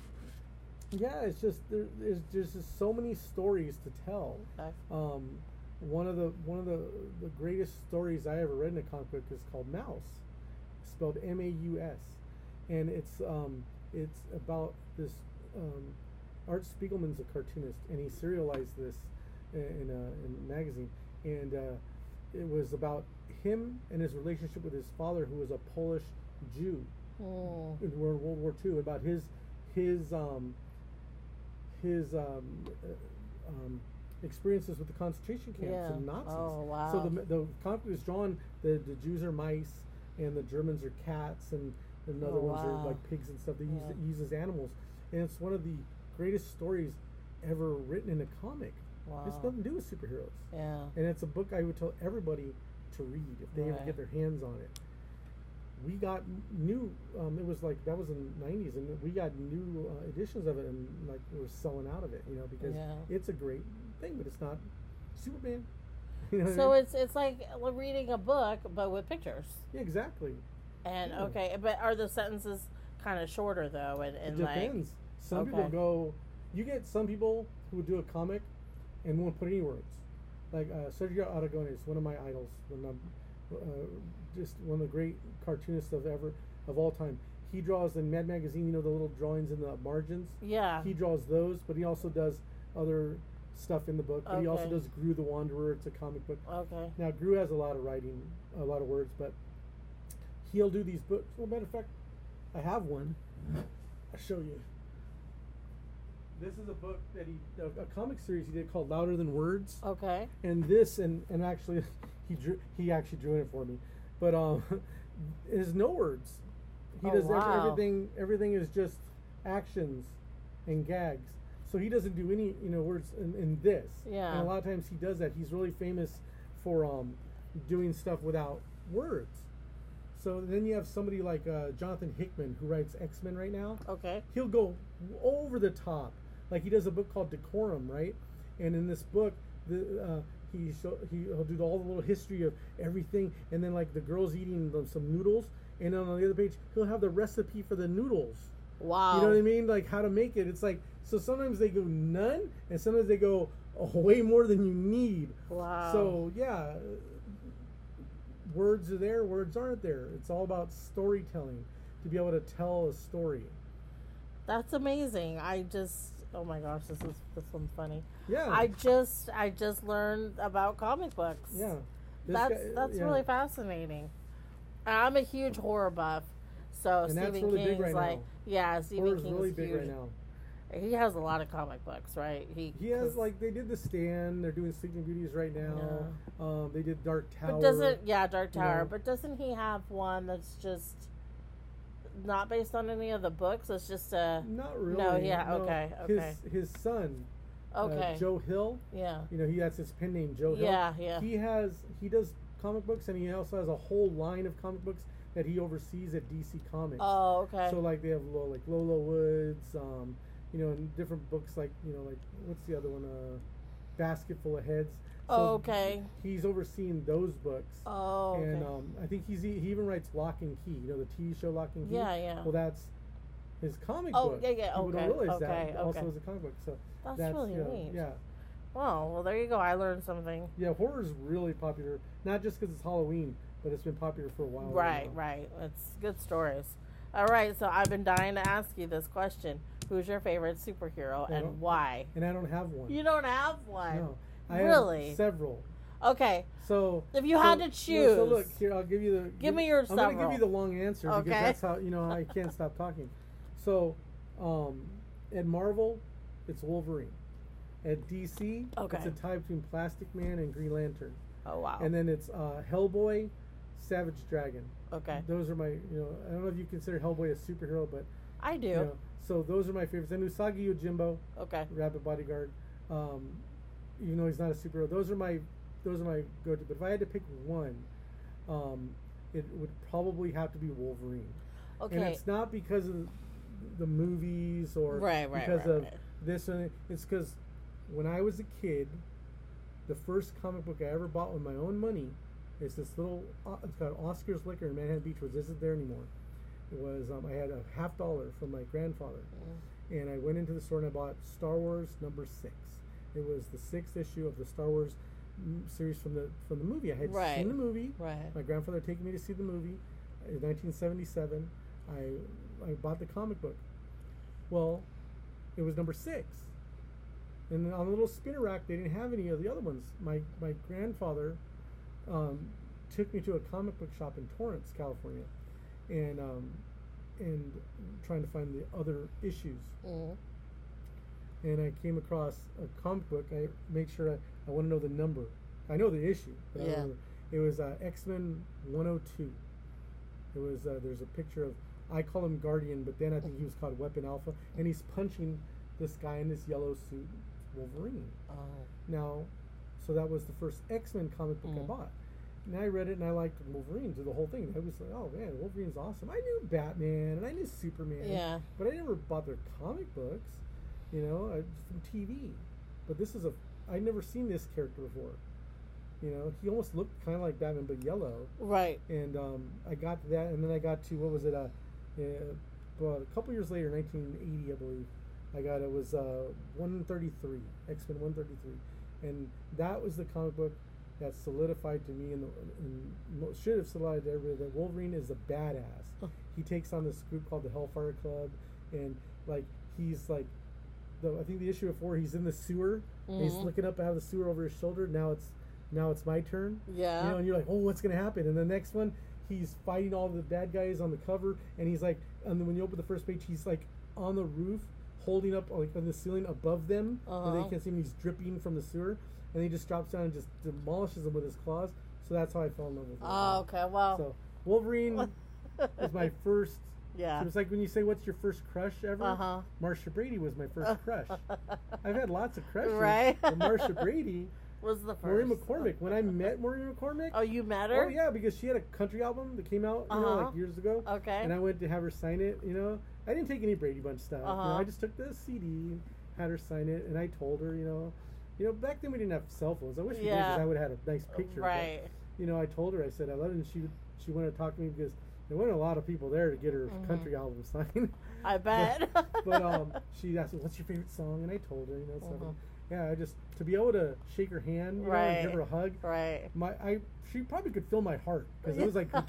S2: yeah, it's just there, there's there's just so many stories to tell.
S1: Okay.
S2: Um, one of the one of the the greatest stories I ever read in a comic book is called Maus, spelled M A U S, and it's um, it's about this. Um, Art Spiegelman's a cartoonist, and he serialized this in, a, in a magazine, and uh, it was about him and his relationship with his father, who was a Polish Jew
S1: Hmm.
S2: in World War II about his his um, his um, uh, um, experiences with the concentration camps
S1: Yeah.
S2: and Nazis.
S1: Oh, wow.
S2: So the the comic is drawn. The the Jews are mice, and the Germans are cats, and and the other
S1: Oh,
S2: ones
S1: wow.
S2: are like pigs and stuff. They
S1: Yeah.
S2: use as animals, and it's one of the greatest stories ever written in a comic.
S1: Wow.
S2: It's nothing to do with superheroes,
S1: Yeah.
S2: and it's a book I would tell everybody to read if they ever get their hands on it we got new um, it was like that was in the 90s and we got new uh, editions of it and like we're selling out of it you know because
S1: Yeah.
S2: it's a great thing but it's not superman you know what I
S1: So
S2: mean?
S1: it's it's like reading a book but with pictures.
S2: yeah exactly
S1: And
S2: Yeah.
S1: okay, but are the sentences kind of shorter though? And,
S2: it
S1: and like
S2: some people go you get some people who would do a comic and won't put any words like uh, Sergio Aragonés is one of my idols when I'm, uh, just one of the great cartoonists of ever of all time he draws in mad magazine you know the little drawings in the margins
S1: yeah,
S2: he draws those, but he also does other stuff in the book. But he also does Groo the Wanderer. It's a comic book.
S1: okay,
S2: Now Groo has a lot of writing, a lot of words, but he'll do these books. Well, matter of fact, I have one. I'll show you. This is a book that he, a, a comic series he did called Louder Than Words.
S1: Okay,
S2: and this and and actually he drew he actually drew it for me. But um is no words. He
S1: Oh,
S2: does
S1: wow.
S2: everything everything is just actions and gags. So he doesn't do any you know words in, in this.
S1: Yeah.
S2: and a lot of times he does that. He's really famous for um doing stuff without words. So then you have somebody like uh, jonathan hickman who writes x-men right now.
S1: Okay,
S2: he'll go over the top. Like he does a book called Decorum, right? And in this book, the uh, he show, he he'll do all the little history of everything, and then like the girls eating them, some noodles, and then on the other page he'll have the recipe for the noodles.
S1: wow.
S2: You know what I mean? Like how to make it. It's like so sometimes they go none, and sometimes they go oh, way more than you need.
S1: Wow.
S2: So yeah, words are there, words aren't there. It's all about storytelling to be able to tell a story.
S1: That's amazing. I just oh my gosh, this is this one's funny.
S2: Yeah.
S1: I just I just learned about comic books.
S2: Yeah. This
S1: that's
S2: guy-
S1: that's
S2: yeah.
S1: really fascinating. I'm a huge horror buff, so
S2: And
S1: Stephen
S2: really
S1: King's
S2: right
S1: like
S2: now.
S1: yeah, Stephen
S2: Horror's
S1: King's
S2: really
S1: huge.
S2: right now.
S1: He has a lot of comic books, right? He
S2: He has like they did the stand. They're doing Sleeping Beauties right now. Um, they did Dark Tower.
S1: But doesn't yeah, Dark
S2: you
S1: Tower,
S2: know.
S1: but doesn't he have one that's just not based on any of the books? It's just a
S2: Not really.
S1: No, yeah, okay, okay.
S2: His his son, uh,
S1: okay.
S2: Joe Hill.
S1: yeah.
S2: You know, he that's his pen name, Joe Hill.
S1: Yeah, yeah.
S2: He has he does comic books, and he also has a whole line of comic books that he oversees at DC Comics.
S1: Oh, okay.
S2: So like they have like Low Low Woods, um, you know, and different books like you know like what's the other one? Uh, Basket Full of Heads. So
S1: Oh, okay.
S2: He's overseeing those books.
S1: oh, okay.
S2: And um, I think he's he even writes Locke and Key. You know the TV show Locke and Key.
S1: Yeah, yeah.
S2: Well, that's his comic
S1: Oh,
S2: book.
S1: yeah, yeah,
S2: People
S1: okay,
S2: don't realize
S1: okay,
S2: that. Also,
S1: okay.
S2: as a comic book. So
S1: That's
S2: that's
S1: really
S2: you know,
S1: neat.
S2: Yeah,
S1: Oh, well, there you go. I learned something.
S2: yeah. Horror is really popular, not just because it's Halloween, but it's been popular for a while.
S1: Right,
S2: now.
S1: right. It's good stories. All right, so I've been dying to ask you this question: Who's your favorite superhero and why?
S2: And I don't have one.
S1: You don't have one.
S2: no, I
S1: Really?
S2: several.
S1: Okay,
S2: So
S1: if you
S2: so-
S1: had to choose,
S2: so look here, I'll give you the.
S1: Give me your
S2: I'm gonna give you the long answer because that's how you know I can't stop talking. So, um, at Marvel, it's Wolverine. At DC,
S1: Okay.
S2: it's a tie between Plastic Man and Green Lantern.
S1: oh wow,
S2: And then it's uh, Hellboy, Savage Dragon.
S1: okay,
S2: Those are my, you know, I don't know if you consider Hellboy a superhero, but
S1: I do.
S2: you know, so those are my favorites. And Usagi Yojimbo,
S1: Okay,
S2: Rabbit Bodyguard, um, even though he's not a superhero, those are my, those are my go-to. But if I had to pick one, um, it would probably have to be Wolverine.
S1: Okay.
S2: And it's not because of the movies or
S1: Right, right,
S2: because
S1: right,
S2: of
S1: right.
S2: this and it's because when I was a kid, the first comic book I ever bought with my own money is this little. uh, It's called Oscar's Liquor in Manhattan Beach, which isn't there anymore. It was um, I had a half dollar from my grandfather,
S1: Mm.
S2: and I went into the store and I bought Star Wars number six. It was the sixth issue of the Star Wars series from the from the movie. I had
S1: Right.
S2: seen the movie.
S1: right.
S2: My grandfather had taken me to see the movie in 1977. I I bought the comic book. Well, it was number six, and then on the little spinner rack they didn't have any of the other ones. My my grandfather um, took me to a comic book shop in Torrance, California, and um, and trying to find the other issues
S1: Mm.
S2: And I came across a comic book. I make sure I, I want to know the number. I know the issue.
S1: Yeah.
S2: It was uh, X Men 102. It was uh, there's a picture of I call him Guardian, but then I think he was called Weapon Alpha, and he's punching this guy in this yellow suit, Wolverine.
S1: Oh,
S2: Now, so that was the first X Men comic book I
S1: Mhm.
S2: bought. And I read it and I liked Wolverine through the whole thing. I was like, oh man, Wolverine's awesome. I knew Batman and I knew Superman.
S1: yeah.
S2: But I never bought their comic books, you know, from TV. But this is a, I'd never seen this character before. You know, he almost looked kind of like Batman, but yellow.
S1: Right.
S2: And um, I got that, and then I got to what was it? Uh, uh, a couple years later, 1980, I believe. I got it was uh, 133, X Men 133, and that was the comic book that solidified to me and, the, and should have solidified to everybody that Wolverine is a badass.
S1: Huh.
S2: he takes on this group called the Hellfire Club, and like he's like, the I think the issue before he's in the sewer, and he's looking up out of the sewer over his shoulder. Now it's now it's my turn.
S1: Yeah.
S2: You know, and you're like, oh, what's gonna happen? And the next one, he's fighting all the bad guys on the cover, and he's like, and then when you open the first page, he's like on the roof, holding up like on the ceiling above them, and
S1: Uh-huh.
S2: they can't see him. He's dripping from the sewer, and he just drops down and just demolishes them with his claws. So that's how I fell in love with him.
S1: oh, okay. Well.
S2: So Wolverine was my first.
S1: Yeah.
S2: It was like when you say, "What's your first crush ever?"
S1: Uh huh.
S2: Marcia Brady was my first crush. I've had lots of crushes,
S1: Right.
S2: but Marcia Brady,
S1: Was the first.
S2: Maureen McCormick. When I met Maureen McCormick,
S1: Oh, you met her?
S2: Oh yeah, because she had a country album that came out, you know,
S1: Uh-huh.
S2: like years ago.
S1: Okay.
S2: And I went to have her sign it. You know, I didn't take any Brady Bunch stuff. You know,
S1: Uh-huh.
S2: I just took the CD, had her sign it, and I told her, you know, you know, back then we didn't have cell phones. I wish we did because I would have had a nice picture. but,
S1: Right.
S2: you know, I told her, I said I love it, and she she wanted to talk to me because there weren't a lot of people there to get her
S1: Mhm.
S2: country album signed.
S1: I bet.
S2: but um, she asked "What's your favorite song?" And I told her, you know, stuff.
S1: Mhm.
S2: Yeah, I just to be able to shake her hand, you know, and give her a hug
S1: right.
S2: my I she probably could feel my heart because it was like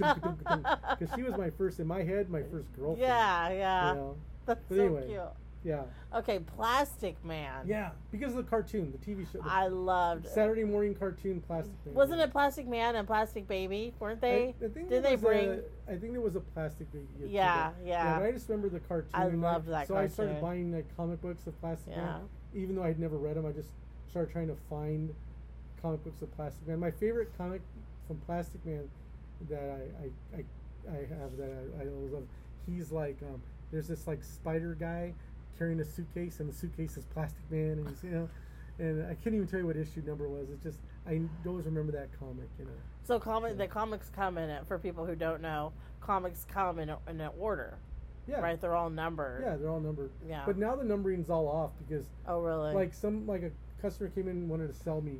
S2: because she was my first in my head my first girlfriend.
S1: Yeah, yeah.
S2: You know?
S1: That's
S2: But
S1: so
S2: anyway.
S1: cute.
S2: Yeah.
S1: Okay, Plastic Man.
S2: Yeah. Because of the cartoon, the TV show, the
S1: I loved.
S2: Saturday morning cartoon plastic Man.
S1: Wasn't it Plastic Man and Plastic Baby? Weren't they?
S2: I, I think
S1: did they bring?
S2: A, I think there was a plastic baby. too,
S1: Yeah, yeah.
S2: But I just remember the cartoon.
S1: I loved that
S2: So I started buying like comic books of Plastic
S1: Yeah.
S2: Man, even though I'd never read them. I just started trying to find comic books of Plastic Man. My favorite comic from Plastic Man that I I, I, I have that I, I always love. He's like um, there's this like spider guy carrying a suitcase, and the suitcase is Plastic Man, and he's you know. And I can't even tell you what issue number was. It's just I always remember that comic, you know.
S1: So comic, the comics come in it for people who don't know. Comics come in a, in an order,
S2: Yeah,
S1: right? They're all numbered.
S2: Yeah, they're all numbered.
S1: Yeah.
S2: But now the numbering's all off because
S1: oh, really?
S2: like some like a customer came in and wanted to sell me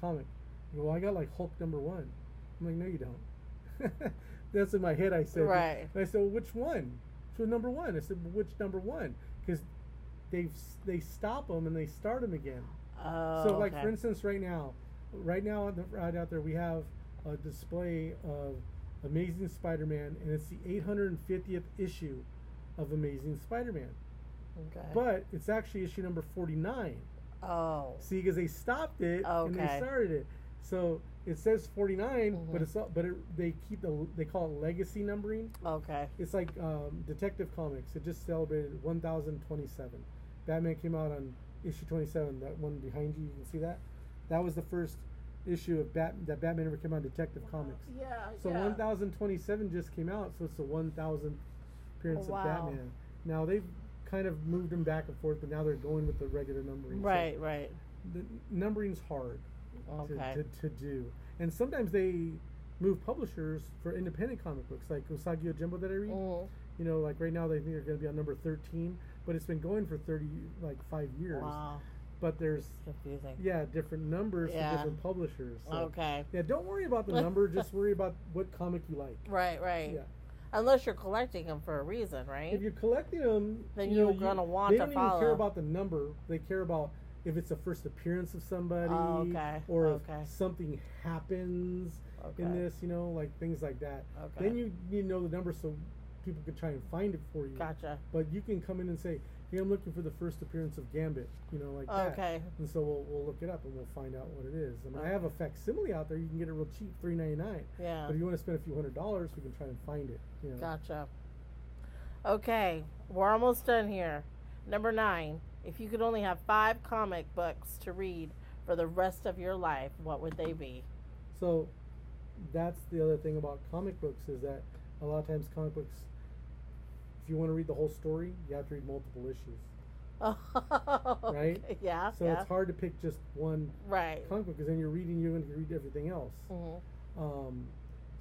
S2: comic. Go, Well, I got like Hulk number one. I'm like, No, you don't. That's in my head. I said.
S1: Right.
S2: And I said, well, Which one? So number one. I said, well, Which number one? Because they they stop them and they start them again.
S1: oh,
S2: so like
S1: okay.
S2: for instance, right now, right now out the- right out there we have a display of Amazing Spider-Man, and it's the 850th issue of Amazing Spider-Man.
S1: Okay.
S2: But it's actually issue number 49.
S1: oh.
S2: See, because they stopped it and they started it. So it says 49,
S1: Mhm.
S2: but it's but it, they keep the they call it legacy numbering.
S1: Okay.
S2: It's like um, Detective Comics. It just celebrated 1027. Batman came out on issue 27. That one behind you, you can see that. That was the first issue of Bat that Batman ever came out on Detective Comics.
S1: Yeah.
S2: So 1027 just came out, so it's the 1000th appearance
S1: Wow.
S2: of Batman. Now they've kind of moved them back and forth, but now they're going with the regular numbering. So
S1: Right. Right.
S2: the numbering's hard
S1: Okay.
S2: to, to, to do. And sometimes they move publishers for independent comic books, like Usagi Yojimbo that I read.
S1: Mhm.
S2: You know, like right now they think they're going to be on number 13, but it's been going for 30, like five years.
S1: Wow.
S2: But there's,
S1: Confusing.
S2: yeah, different numbers
S1: Yeah.
S2: for different publishers. So,
S1: Okay.
S2: Yeah, don't worry about the number, just worry about what comic you like.
S1: Right. Right.
S2: Yeah.
S1: Unless you're collecting them for a reason, right?
S2: If you're collecting them,
S1: Then
S2: you know,
S1: you're gonna want to follow.
S2: they
S1: to
S2: don't even care about the number. They care about if it's a first appearance of somebody,
S1: Oh, okay.
S2: or
S1: Okay.
S2: if something happens in this. You know, like things like that.
S1: Okay.
S2: Then you you know the number so people can try and find it for you.
S1: Gotcha.
S2: But you can come in and say, "Hey, I'm looking for the first appearance of Gambit." You know, like that.
S1: Okay.
S2: And so we'll, we'll look it up and we'll find out what it is. I mean, I have a facsimile out there. You can get it real cheap, three ninety nine.
S1: Yeah.
S2: But if you want to spend a few hundred dollars, we can try and find it. You know.
S1: Gotcha. Okay, we're almost done here. Number nine. If you could only have five comic books to read for the rest of your life, what would they be?
S2: So that's the other thing about comic books is that a lot of times comic books, if you want to read the whole story, you have to read multiple issues.
S1: right? Yeah.
S2: So
S1: yeah.
S2: it's hard to pick just one
S1: Right.
S2: comic book because then you're reading, you're going to read everything else.
S1: Mhm.
S2: Um,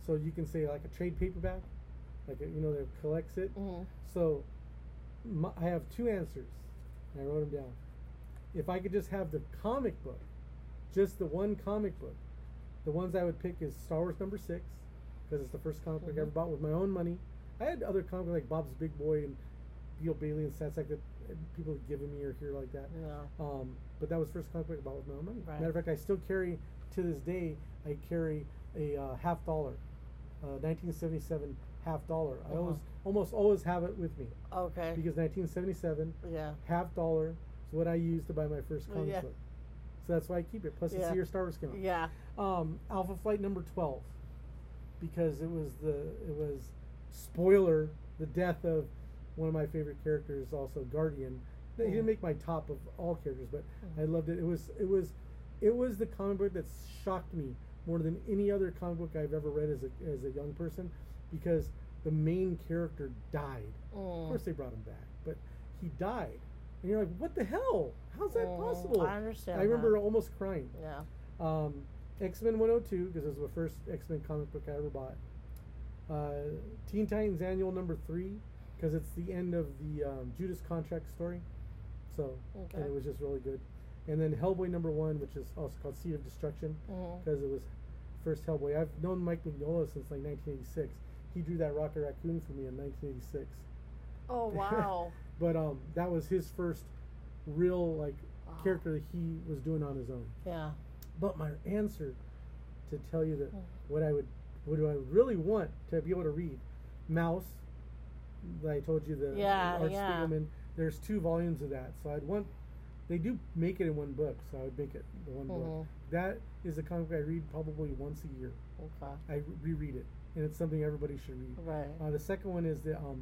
S2: so you can say like a trade paperback, like a, you know that collects it.
S1: Mhm.
S2: So my, I have two answers. And I wrote them down. If I could just have the comic book, just the one comic book, the ones I would pick is Star Wars number six because it's the first comic book I ever
S1: Mhm.
S2: bought with my own money. I had other comic like Bob's Big Boy and Beetle Bailey and stats like that uh, people had given me or here like that.
S1: Yeah.
S2: Um, but that was the first comic book I bought with my own money.
S1: Right.
S2: Matter of fact, I still carry to this day. I carry a uh, half dollar, uh, 1977 half dollar. I
S1: Uh-huh.
S2: always almost always have it with me
S1: Okay.
S2: because 1977
S1: Yeah.
S2: half dollar is what I used to buy my first comic
S1: yeah.
S2: book. So that's why I keep it. Plus, it's
S1: Yeah.
S2: the year Star Wars came out.
S1: Yeah.
S2: Um, Alpha Flight number 12 because it was the it was spoiler the death of one of my favorite characters, also Guardian. He didn't make my top of all characters, but
S1: Mhm.
S2: I loved it. It was it was it was the comic book that shocked me more than any other comic book I've ever read as a as a young person because the main character died. Of
S1: Mm.
S2: course, they brought him back, but he died, and you're like, "What the hell? How's that
S1: Mm,
S2: possible?"
S1: I understand
S2: I remember
S1: that.
S2: almost crying.
S1: Yeah.
S2: Um, X Men 102 because it was the first X Men comic book I ever bought. Uh, Teen Titans Annual number three because it's the end of the um, Judas Contract story. So
S1: Okay.
S2: and it was just really good. And then Hellboy number one, which is also called Seed of Destruction because it was first Hellboy. I've known Mike Mignola since like 1986. He drew that Rocket Raccoon for me in 1986.
S1: Oh wow.
S2: But um, that was his first real like
S1: Wow.
S2: character that he was doing on his own.
S1: yeah.
S2: But my answer to tell you that
S1: Mm.
S2: what I would what do I really want to be able to read, Maus. I told you the
S1: Yeah,
S2: Art
S1: yeah.
S2: Spiegelman. There's two volumes of that, so I'd want. They do make it in one book, so I would make it the one
S1: Mhm.
S2: book. That is a comic book I read probably once a year.
S1: Okay.
S2: I reread it, and it's something everybody should read.
S1: Right.
S2: Uh, the second one is the um,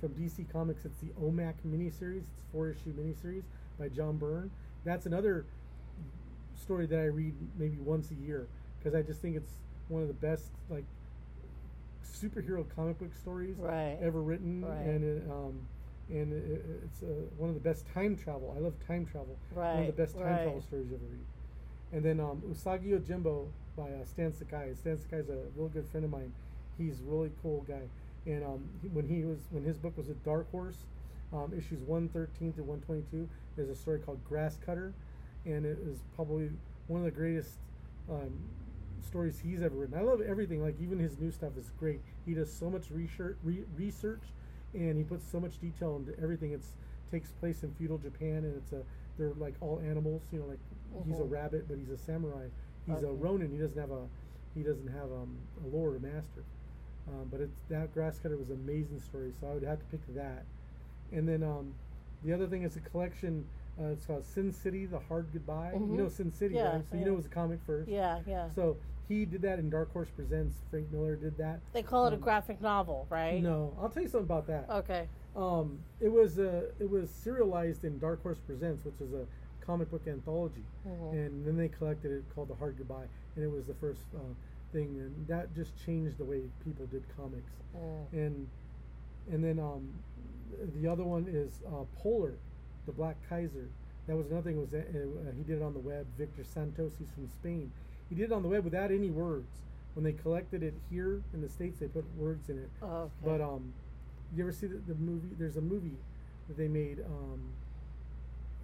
S2: from DC Comics. It's the OMAC miniseries. It's four issue miniseries by John Byrne. That's another story that I read maybe once a year because I just think it's one of the best like superhero comic book stories
S1: Right.
S2: ever written,
S1: Right.
S2: and it, um, and it, it's uh, one of the best time travel. I love time travel. One of the best time
S1: right.
S2: travel stories ever read. And then um, Usagi Yojimbo by uh, Stan Sakai. Stan Sakai is a real good friend of mine. He's a really cool guy. And um, he, when he was when his book was at Dark Horse, um, issues one thirteen to one twenty two, there's a story called Grass Cutter, and it is probably one of the greatest um, stories he's ever written. I love everything. Like even his new stuff is great. He does so much research, re- research, and he puts so much detail into everything. It's takes place in feudal Japan, and it's a they're like all animals. You know, like he's a
S1: Mhm.
S2: rabbit, but he's a samurai. He's a Ronin. He doesn't have a he doesn't have um, a lord or master. Um, but it's that grass cutter was an amazing story, so I would have to pick that. And then um, the other thing is a collection. Uh, it's called Sin City: The Hard Goodbye.
S1: Mhm.
S2: You know Sin City,
S1: Yeah,
S2: right? So you know it was a comic first.
S1: Yeah, yeah.
S2: So he did that in Dark Horse Presents. Frank Miller did that.
S1: they call it a
S2: um,
S1: graphic novel, right?
S2: No, I'll tell you something about that.
S1: Okay.
S2: Um, it was uh, it was serialized in Dark Horse Presents, which is a comic book anthology,
S1: Mhm.
S2: and then they collected it called The Hard Goodbye, and it was the first uh, thing, and that just changed the way people did comics.
S1: Mm.
S2: And and then um, the other one is uh, Polar, the Black Kaiser. That was another thing. Was uh, uh, he did it on the web? Victor Santos, he's from Spain. He did it on the web without any words. When they collected it here in the states, they put words in it.
S1: Okay.
S2: But um, you ever see the, the movie? There's a movie that they made. Um,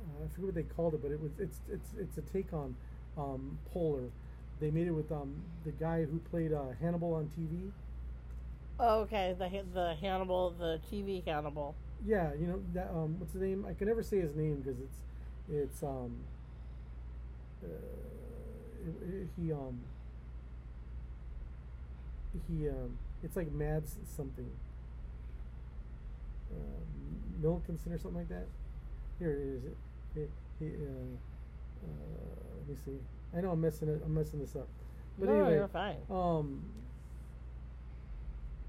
S2: uh, I forget what they called it, but it was it's it's it's a take on um, Polar. They made it with um, the guy who played uh, Hannibal on TV.
S1: okay, the the Hannibal, the TV Hannibal.
S2: Yeah, you know that. Um, what's his name? I can never say his name because it's it's um. Uh, he um. He um. It's like Mads something. Uh, Milkinson or something like that. Here it is. It, it, he, uh, uh, let me see. I know I'm messing it. I'm messing this up. But
S1: no,
S2: anyway,
S1: you're fine.
S2: um.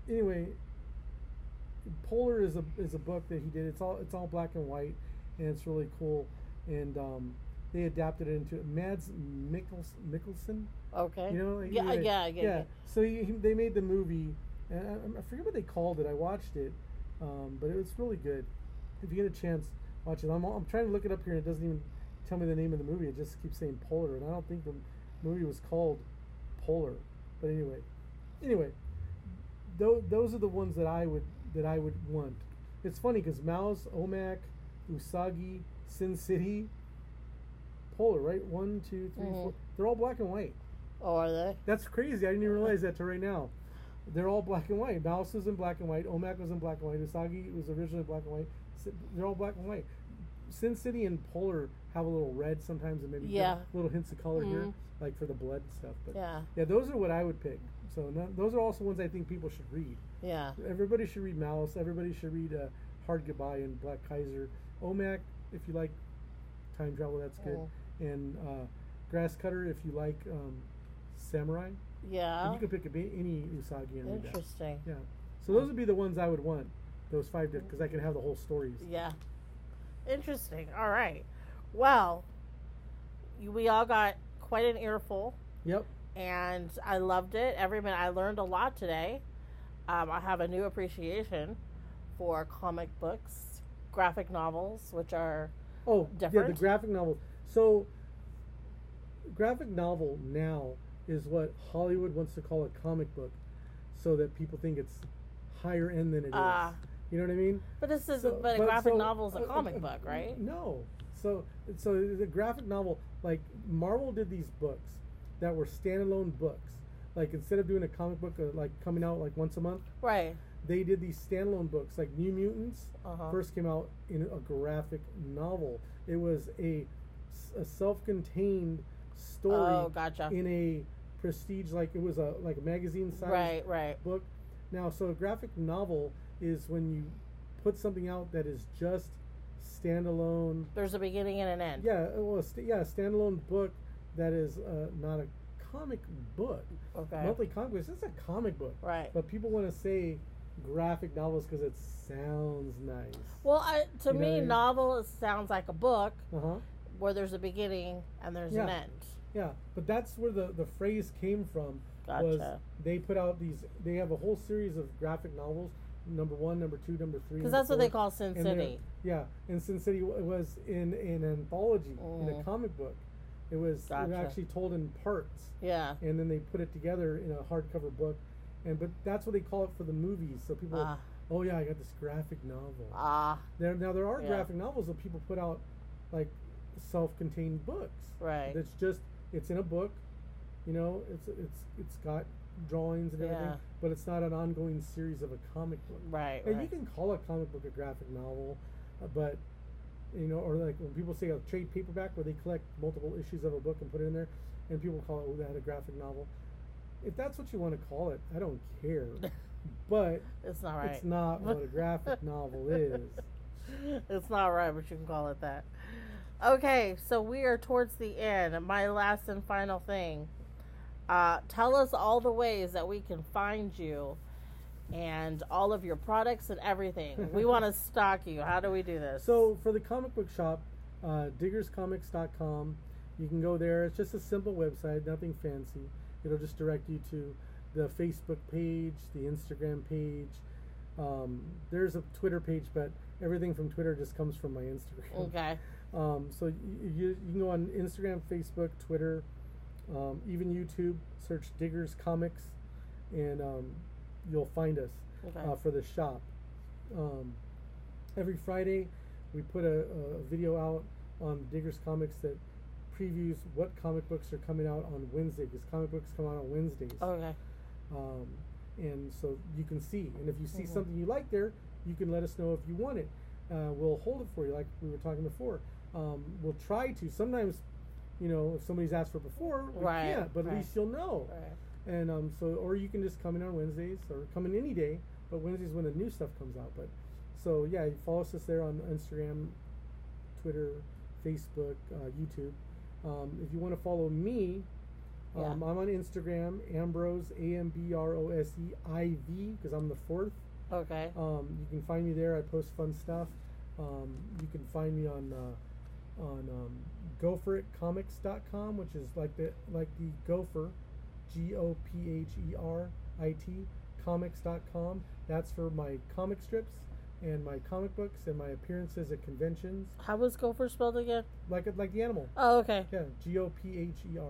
S2: Anyway, Polar is a is a book that he did. It's all it's all black and white, and it's really cool. And um, they adapted it into Mads Mikkels, Mikkelsen.
S1: Okay.
S2: You know, like,
S1: yeah,
S2: anyway,
S1: yeah, yeah, yeah.
S2: So he, he- they made the movie, and I, I forget what they called it. I watched it, um, but it was really good. If you get a chance, watch it. I'm, I'm trying to look it up here, and it doesn't even tell me the name of the movie. It just keeps saying Polar, and I don't think the movie was called Polar. But anyway, anyway, tho- those are the ones that I would that I would want. It's funny because Maus, OMAC, Usagi, Sin City, Polar, right? One, two, three, four.
S1: Mhm.
S2: They're all black and white.
S1: Oh, are they?
S2: That's crazy. I didn't even realize that till right now. They're all black and white. Maus was in black and white. OMAC was in black and white. Usagi was originally black and white. They're all black and white. Sin City and Polar have a little red sometimes, and maybe
S1: Yeah.
S2: little hints of color here,
S1: Mhm.
S2: like for the blood and stuff. But
S1: Yeah,
S2: yeah, those are what I would pick. So no, those are also ones I think people should read.
S1: yeah.
S2: Everybody should read Malice. Everybody should read uh, Hard Goodbye and Black Kaiser. OMAC, if you like time travel, that's good.
S1: Mm.
S2: And uh, Grass Cutter, if you like um, Samurai.
S1: Yeah.
S2: And you can pick a, any Usagi and.
S1: Interesting.
S2: Yeah. So those would be the ones I would want. Those five because I can have the whole stories.
S1: Yeah. Interesting. All right. Well, you- we all got quite an earful,
S2: Yep.
S1: and I loved it. Every minute, I learned a lot today. Um, I have a new appreciation for comic books, graphic novels, which are
S2: Oh, yeah, the graphic novel. So, graphic novel now is what Hollywood wants to call a comic book, so that people think it's higher end than it is.
S1: Ah.
S2: You know what I mean?
S1: But this is
S2: So-
S1: but a graphic
S2: so-
S1: novel is a
S2: uh, uh,
S1: comic
S2: uh,
S1: book, right?
S2: No. So so the graphic novel, like Marvel did these books that were standalone books. Like instead of doing a comic book uh, like coming out like once a month,
S1: Right.
S2: they did these standalone books. Like New Mutants
S1: Uh-huh.
S2: first came out in a graphic novel. It was a, a self-contained story
S1: Oh, gotcha.
S2: in a prestige like it was a like a magazine size
S1: Right, right.
S2: book. Now, so a graphic novel is when you put something out that is just standalone.
S1: There's a beginning and an end.
S2: Yeah, well, a st- yeah, a standalone book that is uh, not a comic book.
S1: Okay.
S2: Monthly comic books. It's a comic book,
S1: Right.
S2: but people want to say graphic novels because it sounds nice.
S1: Well, I, to
S2: You
S1: me,
S2: I mean?
S1: novel sounds like a book
S2: Uh huh.
S1: Where there's a beginning and there's an end.
S2: Yeah, but that's where the the phrase came from. Was
S1: Gotcha.
S2: they put out these? They have a whole series of graphic novels. Number one, number two, number three.
S1: Because that's what they call Sin City.
S2: Yeah, and Sin City was in in an anthology in a
S1: Mhm.
S2: comic book. It was it was actually told in parts,
S1: Yeah.
S2: and then they put it together in a hardcover book. And but that's what they call it for the movies. So people,
S1: Ah.
S2: oh yeah, I got this graphic novel.
S1: Ah,
S2: There now there are
S1: Yeah.
S2: graphic novels that people put out, like self-contained books.
S1: right.
S2: It's just it's in a book, you know. It's it's it's got drawings and everything,
S1: Yeah.
S2: but it's not an ongoing series of a comic book.
S1: Right,
S2: And you can call a comic book a graphic novel, uh, but you know, or like when people say a trade paperback where they collect multiple issues of a book and put it in there, and people call it oh, that a graphic novel. If that's what you want to call it, I don't care. but
S1: It's not right.
S2: it's not what a graphic novel is.
S1: it's not right, but you can call it that. Okay, so we are towards the end. My last and final thing. Uh, tell us all the ways that we can find you and all of your products and everything. we want to stock you. How do we do this?
S2: So for the comic book shop, uh, diggerscomics.com, you can go there. It's just a simple website, nothing fancy. It'll just direct you to the Facebook page, the Instagram page. Um, there's a Twitter page, but everything from Twitter just comes from my Instagram.
S1: okay.
S2: Um, so you, you, can go on Instagram, Facebook, Twitter, um, even YouTube. Search Diggers Comics, and um, you'll find us
S1: Okay.
S2: uh, for the shop. Um, every Friday, we put a, a video out on Diggers Comics that previews what comic books are coming out on Wednesday because comic books come out on Wednesdays.
S1: okay.
S2: Um, and so you can see. And if you see
S1: Mhm.
S2: something you like there, you can let us know if you want it. Uh, we'll hold it for you, like we were talking before. Um, we'll try to. Sometimes, you know, if somebody's asked for it before, we
S1: Right,
S2: can't, but at
S1: right.
S2: least you'll know.
S1: Right.
S2: And um, so, or you can just come in on Wednesdays or come in any day, but Wednesdays when the new stuff comes out. But so yeah, follow us there on Instagram, Twitter, Facebook, uh, YouTube. Um, if you want to follow me,
S1: Yeah.
S2: um, I'm on Instagram, Ambrose A M B R O S E I V because I'm the fourth.
S1: Okay.
S2: Um, you can find me there. I post fun stuff. Um, you can find me on uh, on um, gopheritcomics.com, which is like the like the gopher, G O P H E R I T comics.com. That's for my comic strips and my comic books and my appearances at conventions,
S1: How was Gopher spelled again?
S2: like like the animal.
S1: Oh, okay.
S2: Yeah, G O P H E R.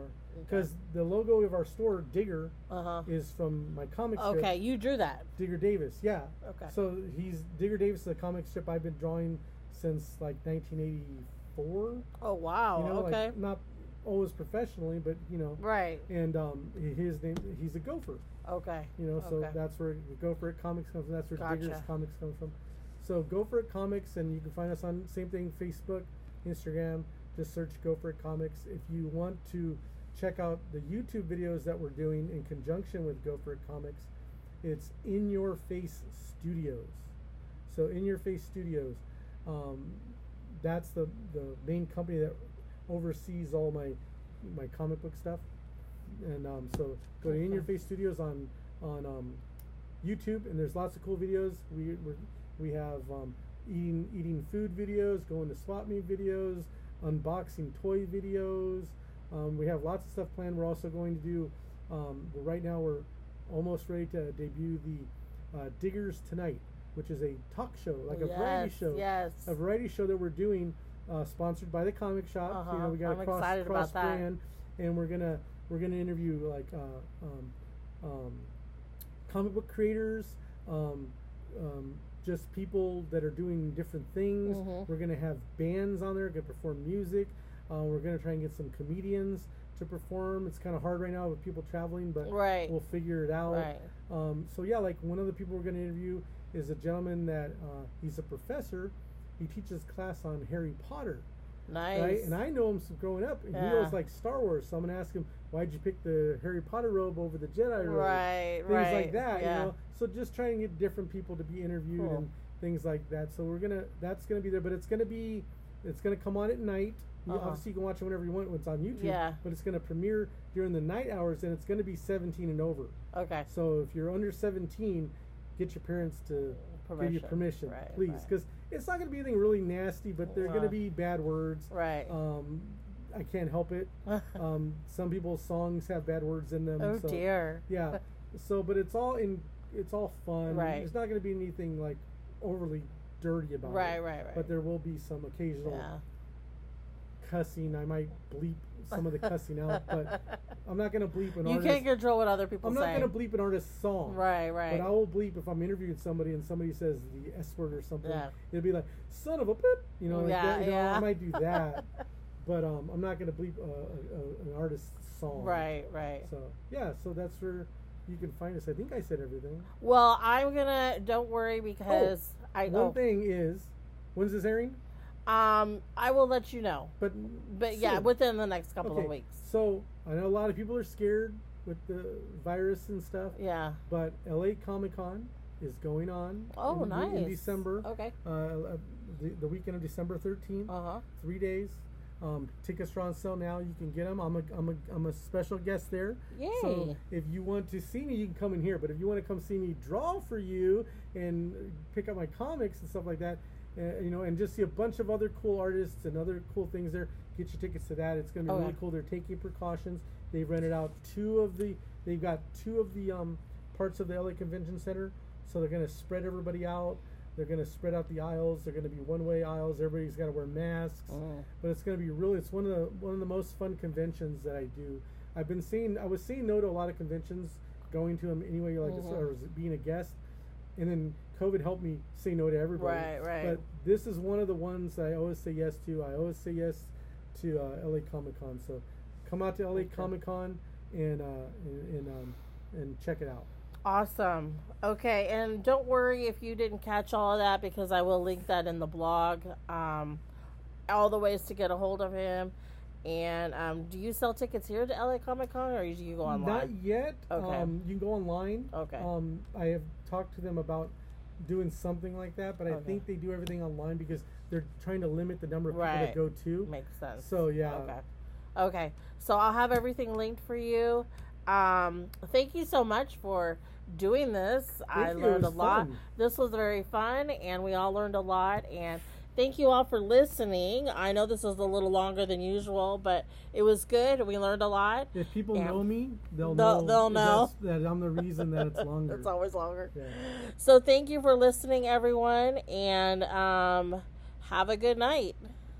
S2: Because the logo of our store, Digger,
S1: Uh huh.
S2: is from my comic strip.
S1: Okay, you drew that.
S2: Digger Davis, yeah.
S1: Okay.
S2: So he's Digger Davis the comic strip I've been drawing since like 1984.
S1: Oh wow.
S2: You know,
S1: okay.
S2: like not always professionally, but you know.
S1: right.
S2: And um, his name he's a gopher.
S1: Okay.
S2: You know, so
S1: Okay.
S2: that's where Gopher It Comics comes from. That's where Digger's
S1: Gotcha.
S2: Comics comes from. So Gopher It Comics, and you can find us on same thing Facebook, Instagram. Just search Gopher It Comics. If you want to check out the YouTube videos that we're doing in conjunction with Gopher It Comics, it's In Your Face Studios. So In Your Face Studios, um, that's the the main company that oversees all my my comic book stuff. And um, so go to In Your Face Studios on on um, YouTube, and there's lots of cool videos. We we're, we have um, eating eating food videos, going to swap meet videos, unboxing toy videos. Um, we have lots of stuff planned. We're also going to do. Um, right now, we're almost ready to debut the uh, Diggers Tonight, which is a talk show, like a variety show
S1: Yes.
S2: a variety show that we're doing, uh, sponsored by the comic shop. You
S1: Uh-huh.
S2: know, we got
S1: I'm
S2: a cross cross brand, and we're gonna we're gonna interview like uh, um, um, comic book creators, um, um, just people that are doing different things.
S1: Mhm.
S2: We're gonna have bands on there, gonna perform music. Uh, we're gonna try and get some comedians to perform. It's kind of hard right now with people traveling, but
S1: Right.
S2: we'll figure it out.
S1: Right.
S2: Um, so yeah, like one of the people we're going to interview is a gentleman that uh, he's a professor. He teaches class on Harry Potter,
S1: Nice.
S2: right? And I know him from growing up, and he
S1: Yeah.
S2: knows like Star Wars. So I'm going to ask him, why'd you pick the Harry Potter robe over the Jedi robe?
S1: Right.
S2: Things
S1: right.
S2: like that,
S1: Yeah.
S2: you know. So just trying to get different people to be interviewed
S1: Cool.
S2: and things like that. So we're gonna that's gonna be there, but it's gonna be it's gonna come on at night. You-
S1: Uh-huh.
S2: Obviously, you can watch it whenever you want. when It's on YouTube,
S1: Yeah.
S2: but it's gonna premiere during the night hours, and it's gonna be 17 and over.
S1: Okay.
S2: So if you're under 17, get your parents to give you
S1: Permission.
S2: permission,
S1: Right,
S2: please,
S1: right.
S2: because it's not going to be anything really nasty, but going
S1: Uh.
S2: to be bad words.
S1: Right.
S2: Um, I can't help it. um, some people's songs have bad words in them.
S1: oh
S2: so,
S1: dear.
S2: Yeah. So, but it's all in. It's all fun.
S1: Right.
S2: There's not going to be anything like overly dirty about
S1: Right.
S2: it.
S1: Right. Right.
S2: But there will be some occasional
S1: Yeah.
S2: cussing. I might bleep some of the cussing out, but I'm not going to bleep an
S1: you
S2: artist.
S1: You can't control what other people
S2: I'm
S1: say.
S2: not going to bleep an artist's song.
S1: Right. Right.
S2: But I will bleep if I'm interviewing somebody and somebody says the S word or something.
S1: Yeah.
S2: It'll be like "son of a pip," you know. like
S1: Yeah,
S2: that, you know,
S1: yeah.
S2: I might do that, but um, I'm not going to bleep a, a, a, an artist's song.
S1: right. Right.
S2: So yeah, so that's where you can find us. I think I said everything.
S1: Well, I'm gonna. Don't worry because I.
S2: One
S1: Oh,
S2: thing is, when's this airing?
S1: Um, I will let you know.
S2: But
S1: But yeah, within the next couple
S2: okay.
S1: of weeks.
S2: So I know a lot of people are scared with the virus and stuff.
S1: Yeah.
S2: But LA Comic Con is going on.
S1: Oh,
S2: in,
S1: nice.
S2: In December.
S1: Okay.
S2: Uh, uh, the, the weekend of December 13th.
S1: Uh huh.
S2: Three days. Um, tickets are on sale now. You can get them. I'm a, I'm a, I'm a special guest there.
S1: Yay.
S2: So if you want to see me, you can come in here. But if you want to come see me draw for you and pick up my comics and stuff like that, uh, you know, and just see a bunch of other cool artists and other cool things there, get your tickets to that. It's going to be
S1: Oh,
S2: really
S1: yeah.
S2: cool. They're taking precautions. They've rented out two of the. They've got two of the um, parts of the LA Convention Center, so they're going to spread everybody out. They're going to spread out the aisles. They're going to be one-way aisles. Everybody's got to wear masks
S1: Mm.
S2: but it's going to be really it's one of the one of the most fun conventions that I do. I've been seeing I was saying no to a lot of conventions, going to them anyway, you like
S1: Mhm.
S2: or being a guest, and then COVID helped me say no to everybody.
S1: Right, right.
S2: But this is one of the ones that I always say yes to. I always say yes to uh, LA Comic Con. So come out to LA
S1: Okay.
S2: Comic Con and uh, and and, um, and check it out.
S1: Awesome. Okay, and don't worry if you didn't catch all of that because I will link that in the blog. Um, all the ways to get a hold of him. And um, do you sell tickets here to LA Comic Con or do you go online?
S2: Not yet.
S1: Okay.
S2: Um, you can go online.
S1: Okay.
S2: Um, I have talked to them about doing something like that, but I think they do everything online because they're trying to limit the number of people
S1: Right.
S2: that go to.
S1: Makes sense.
S2: So yeah.
S1: Okay. Okay. So I'll have everything linked for you. Um, thank you so much for doing this. I
S2: you,
S1: learned a lot.
S2: fun.
S1: This was very fun, and we all learned a lot. And thank you all for listening. I know this was a little longer than usual, but it was good. We learned a lot.
S2: If people
S1: Yeah.
S2: know me, they'll,
S1: They'll-
S2: know,
S1: they'll know.
S2: that I'm the reason that it's longer.
S1: It's always longer.
S2: Yeah.
S1: So thank you for listening, everyone, and um, have a good night.